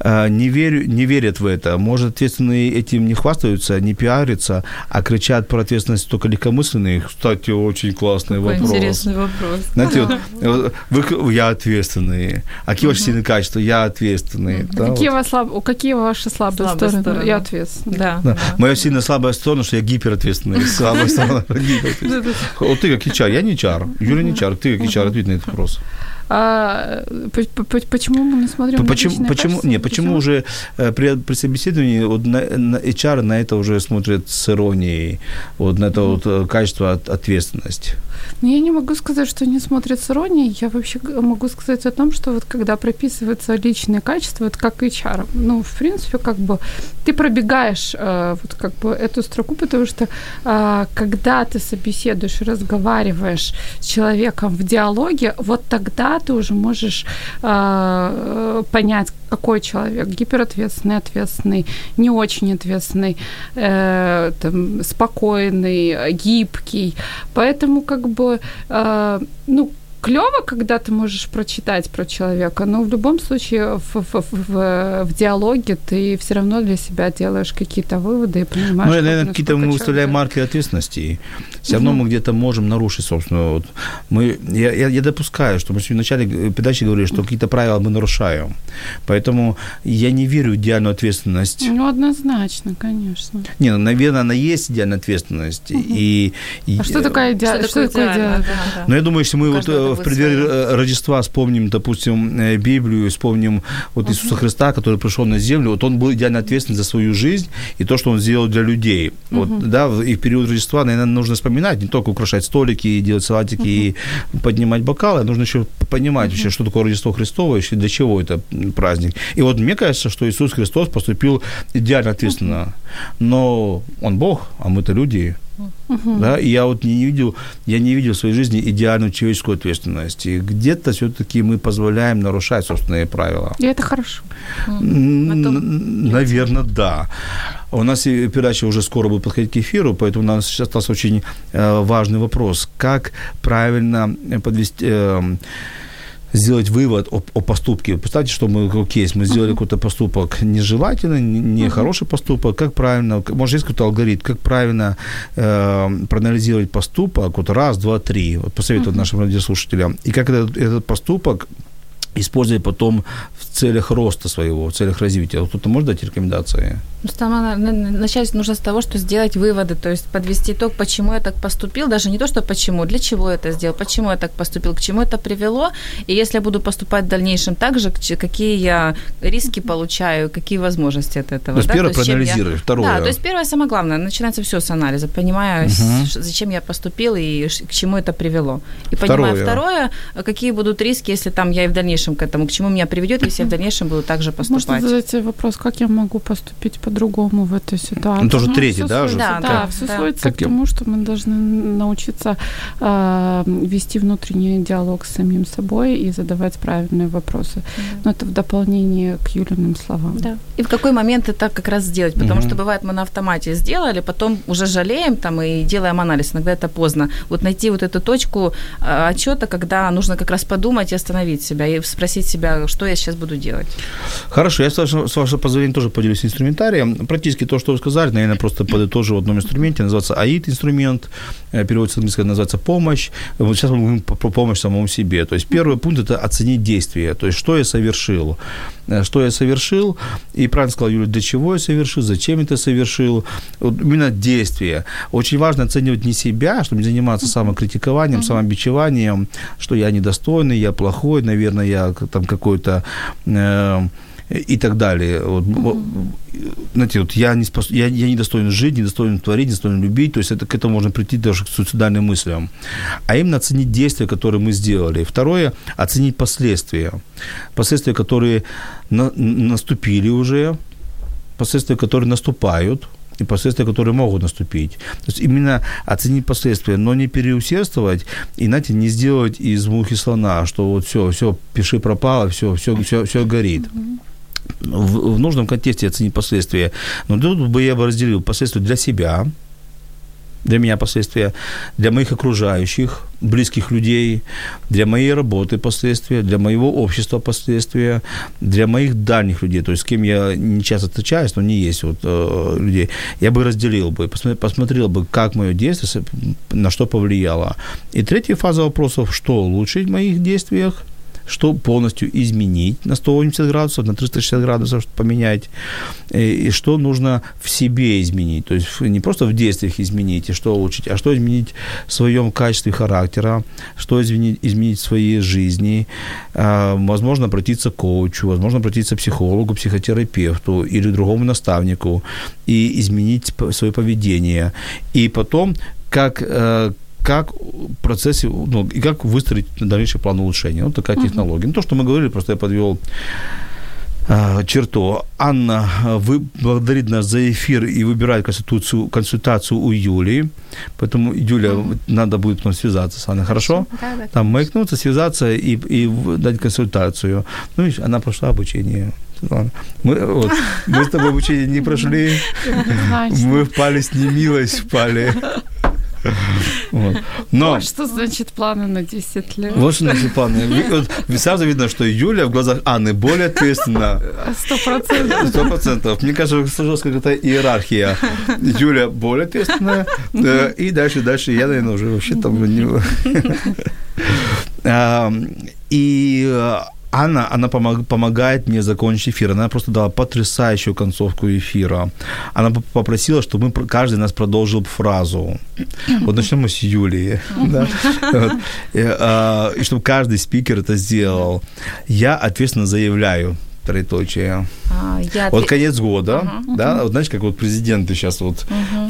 А, Не, верю, не верят в это. Может, ответственные этим не хвастаются, не пиарятся, а кричат про ответственность только легкомысленные. Кстати, очень классный Какой вопрос. интересный вопрос. Знаете, вот, вот вы, я ответственный. А какие ваши сильные качества? Я ответственный. Да, Какие, вот. вас слаб... какие ваши слабые, Слабые стороны? стороны. Я ответственна. Да, Да. да. Моя сильно слабая сторона, что я гиперответственный. Слабая сторона гиперответственный. Вот ты как HR, я не HR. Юля не HR, ты как HR, ответь на этот вопрос. А, по- по- почему мы не смотрим на Почему, личные почему, качества? не, почему уже э, при, при собеседовании вот на, на HR на это уже смотрят с иронией, вот на это вот э, качество от, ответственность? Ну, я не могу сказать, что не смотрят с иронией. Я вообще могу сказать о том, что вот когда прописываются личные качества, это как HR. Ну, в принципе, как бы ты пробегаешь э, вот как бы эту строку, потому что э, когда ты собеседуешь, разговариваешь с человеком в диалоге, вот тогда ты уже можешь э, понять, какой человек гиперответственный, ответственный, не очень ответственный, э, там, спокойный, гибкий. Поэтому как бы, э, ну, клево, когда ты можешь прочитать про человека, но в любом случае в, в, в, в диалоге ты все равно для себя делаешь какие-то выводы и понимаешь, Ну, наверное, какие-то мы выставляем марки ответственности. Все равно мы где-то можем нарушить, собственно. Вот. Мы, я, я, я допускаю, что мы в начале передачи говорили, что какие-то правила мы нарушаем. Поэтому я не верю в идеальную ответственность. Ну, однозначно, конечно. Не, ну, наверное, она есть идеальная ответственность. И, и- А что такое идеально? Что такое идеально? идеально? Да, да. Но я думаю, если мы вот э, в преддверии своё. э, Рождества вспомним, допустим, э, Библию, вспомним вот Иисуса Христа, который пришел на землю, вот он был идеально ответственен за свою жизнь и то, что он сделал для людей. Вот, да, и в период Рождества, наверное, нужно вспоминать, не только украшать столики и делать салатики и поднимать бокалы, а нужно еще понимать вообще, что такое Рождество Христово, и для чего это праздник. И вот мне кажется, что Иисус Христос поступил идеально ответственно. Но он Бог, а мы-то люди. Да, и я вот не видел, я не видел в своей жизни идеальную человеческую ответственность. И где-то все-таки мы позволяем нарушать собственные правила. И это хорошо. Наверное, да. У нас передача уже скоро будет подходить к эфиру, поэтому у нас сейчас остался очень э, важный вопрос. Как правильно подвести... сделать вывод о, о поступке. Представьте, что мы, кейс, мы сделали какой-то поступок нежелательный, не- нехороший поступок. Как правильно, может, есть какой-то алгоритм, как правильно э, проанализировать поступок, вот раз, два, три, вот посоветовать нашим радиослушателям. И как этот, этот поступок использовать потом в целях роста своего, в целях развития. Вот Кто-то может дать рекомендации? Ну, с самого на- на- начать нужно с того, что сделать выводы, то есть подвести итог, почему я так поступил, даже не то, что почему, для чего я это сделал, почему я так поступил, к чему это привело, и если я буду поступать в дальнейшем так же, какие я риски получаю, какие возможности от этого. То есть да, первое чем я- второе. Да, то есть первое, самое главное, начинается все с анализа, понимаю, с- ш- зачем я поступил и к чему это привело. И Второе. второе, какие будут риски, если там я и в дальнейшем к этому, к чему меня приведет, если в дальнейшем будут также поступать. Можно задать вопрос, как я могу поступить по-другому в этой ситуации? Ну, тоже третий, всё да, уже? Да, Да, да, да, все да. сводится Как к я- тому, что мы должны научиться э, вести внутренний диалог с самим собой и задавать правильные вопросы. Но это в дополнение к Юлиным словам. Да. И в какой момент это как раз сделать? Потому Мгм. что бывает, мы на автомате сделали, потом уже жалеем там и делаем анализ. Иногда это поздно. Вот найти вот эту точку э, отчета, когда нужно как раз подумать и остановить себя, и спросить себя, что я сейчас буду делать. Хорошо, я с вашего, с вашего позволения тоже поделюсь инструментарием. Практически то, что вы сказали, наверное, просто подытожу в одном инструменте. Называется АИД инструмент, э, переводится с английского, называется помощь. Вот сейчас мы говорим про про помощь самому себе. То есть первый пункт – это оценить действие, то есть что я совершил. Э, Что я совершил, и правильно сказал Юля, для чего я совершил, зачем это совершил. Вот именно действие. Очень важно оценивать не себя, чтобы не заниматься самокритикованием, самобичеванием, что я недостойный, я плохой, наверное, я там какой-то э, и так далее. Вот, м- знаете, вот я, не спос... я, я недостоин жить, недостоин творить, недостоин любить, то есть это, к этому можно прийти даже к суицидальным мыслям. А именно оценить действия, которые мы сделали. Второе, оценить последствия. Последствия, которые на... наступили уже, последствия, которые наступают, и последствия, которые могут наступить. То есть именно оценить последствия, но не переусердствовать и, знаете, не сделать из мухи слона, что вот все, все, пиши пропало, все, все, все, все горит. В, в нужном контексте оценить последствия. Но тут бы я бы разделил последствия для себя, для меня последствия, для моих окружающих, близких людей, для моей работы последствия, для моего общества последствия, для моих дальних людей, то есть с кем я не часто встречаюсь, но не есть вот, э, людей, я бы разделил бы, посмотрел, посмотрел бы, как мое действие, на что повлияло. И третья фаза вопросов, что улучшить в моих действиях, что полностью изменить на 180 градусов, на 360 градусов поменять, и, и что нужно в себе изменить. То есть не просто в действиях изменить, и что улучшить, а что изменить в своем качестве характера, что изменить, изменить в своей жизни. А, Возможно, обратиться к коучу, возможно, обратиться к психологу, психотерапевту или другому наставнику и изменить свое поведение. И потом, как э, как в процессе, ну, и как выстроить дальнейший план улучшения. Вот такая технология. Ну, то, что мы говорили, просто я подвел а, черту. Анна а, вы благодарит нас за эфир и выбирает консультацию, консультацию у Юли. Поэтому, Юля, надо будет потом связаться с Анной, хорошо? Да, да. Там маякнуться, связаться и, и дать консультацию. Ну, видишь, она прошла обучение. Мы, вот, мы с тобой обучение не прошли. Мы впали с немилость, впали. Вот. Но а что значит планы на 10 лет? вот что значит план. Ви- вот Сразу видно, что Юля в глазах Анны более ответственна. Сто процентов. Сто процентов. Мне кажется, сложилась какая-то иерархия. Юля более ответственная. э, И дальше, дальше я, наверное, уже вообще там И Анна, она помог- помогает мне закончить эфир. Она просто дала потрясающую концовку эфира. Она поп- попросила, чтобы мы, каждый нас продолжил фразу. Вот начнем мы с Юлии. да. Вот. И, а, И чтобы каждый спикер это сделал. Я ответственно заявляю, троеточие. А, я Вот конец года, да, вот знаешь, как вот президенты сейчас вот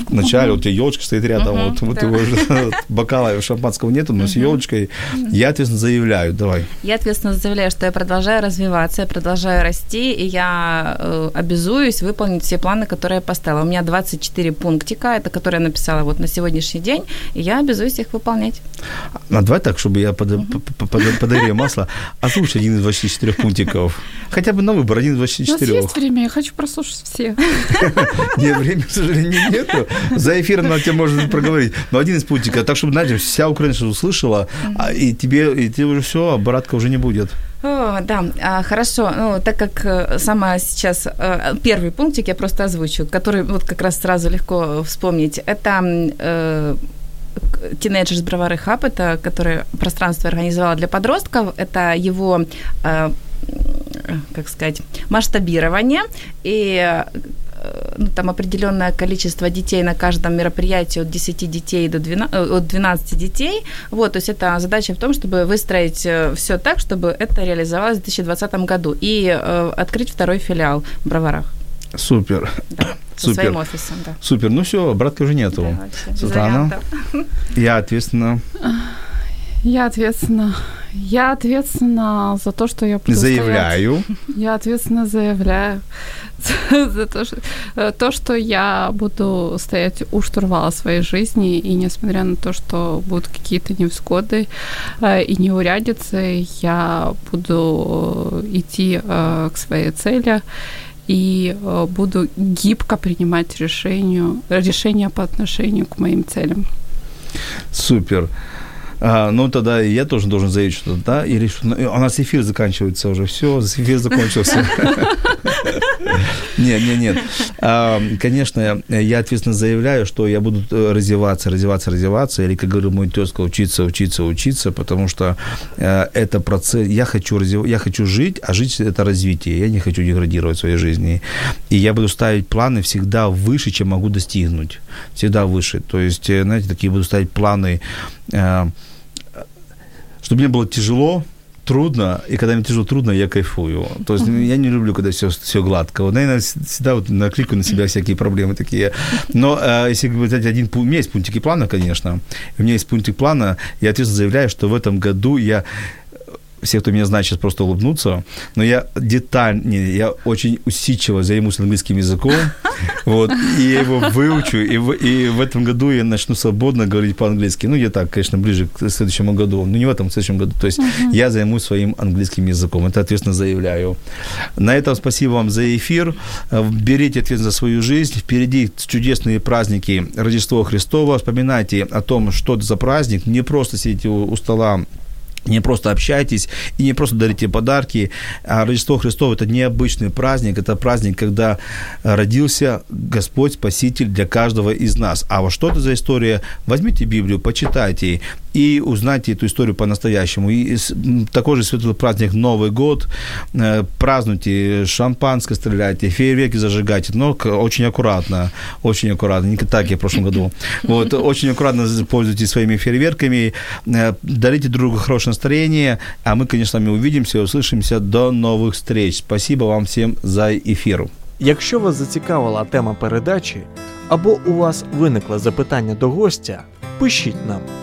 в начале, вот у тебя елочка стоит рядом, вот, вот да. его же вот, бокала шампанского нету, но с елочкой. Я, ответственно, заявляю, давай. Я ответственно заявляю, что я продолжаю развиваться, я продолжаю расти, и я э, обязуюсь выполнить все планы, которые я поставила. У меня 24 пунктика, это которые я написала вот на сегодняшний день, и я обязуюсь их выполнять. А давай так, чтобы я под, под, под, подарил масло. Озвучь один из 24 пунктиков. Хотя бы на выбор, один из У нас 24. есть время, я хочу прослушать все. Нет, времени, к сожалению, нету. За эфиром надо тебе можно проговорить. Но один из пунктиков, так, чтобы, знаете, вся Украина что услышала, а, и тебе, и тебе уже все, обратка уже не будет. О, да, а, хорошо. Ну, так как э, сама сейчас э, первый пунктик я просто озвучу, который вот как раз сразу легко вспомнить. Это э, Teenagers Бровары Хаб, это которое пространство организовало для подростков. Это его э, как сказать, масштабирование и э, ну, там определенное количество детей на каждом мероприятии от 10 детей до 12, э, от 12 детей. Вот, то есть это задача в том, чтобы выстроить все так, чтобы это реализовалось в 2020 году и э, открыть второй филиал в Броварах. Супер. Да, со Супер. своим офисом, да. Супер. Ну все, обратки уже нету. Да, Светлана? Я ответственно. Я ответственно Я ответственна за то, что я буду Заявляю. Стоять. Я ответственно заявляю за то что, э, то, что я буду стоять у штурвала своей жизни, и несмотря на то, что будут какие-то невзгоды э, и неурядицы, я буду э, идти к своей цели и буду гибко принимать решения, решения по отношению к моим целям. Супер. А, ну, тогда я тоже должен заявить что-то, да? Или что ну, у нас эфир заканчивается уже. Все, эфир закончился. Нет, нет, нет. А, конечно, я ответственно заявляю, что я буду э, развиваться, развиваться, развиваться. Или, как говорил мой тезка, учиться, учиться, учиться, потому что э, это процесс. Я хочу, развив... я хочу жить, а жить – это развитие. Я не хочу деградировать в своей жизни. И я буду ставить планы всегда выше, чем могу достигнуть. Всегда выше. То есть, э, знаете, такие буду ставить планы чтобы мне было тяжело, трудно, и когда мне тяжело, трудно, я кайфую. То есть я не люблю, когда все, все гладко. Вот, наверное, всегда вот накликаю на себя всякие проблемы такие. Но э, если взять один пункт, у меня есть пунктики плана, конечно. У меня есть пунктик плана, я ответственно заявляю, что в этом году я все, кто меня знает, сейчас просто улыбнутся, но я детальнее, я очень усидчиво займусь английским языком, вот, и я его выучу, и в, и в этом году я начну свободно говорить по-английски. Ну, я так, конечно, ближе к следующему году, но не в этом, в следующем году. То есть uh-huh. я займусь своим английским языком, это ответственно заявляю. На этом спасибо вам за эфир. Берите ответственность за свою жизнь. Впереди чудесные праздники Рождество Христова. Вспоминайте о том, что это за праздник. Не просто сидите у, у стола не просто общайтесь и не просто дарите подарки. А Рождество Христово – это необычный праздник. Это праздник, когда родился Господь Спаситель для каждого из нас. А вот что это за история? Возьмите Библию, почитайте и узнайте эту историю по-настоящему. И такой же светлый праздник Новый год. Э, празднуйте, шампанское стреляйте, фейерверки зажигайте. Но очень аккуратно, очень аккуратно. Не так я в прошлом году. Вот, очень аккуратно пользуйтесь своими фейерверками. Э, дарите другу хорошее настроение. А мы, конечно, с вами увидимся и услышимся. До новых встреч. Спасибо вам всем за ефір. Якщо вас зацікавила тема передачі, або у вас виникло запитання до гостя, пишіть нам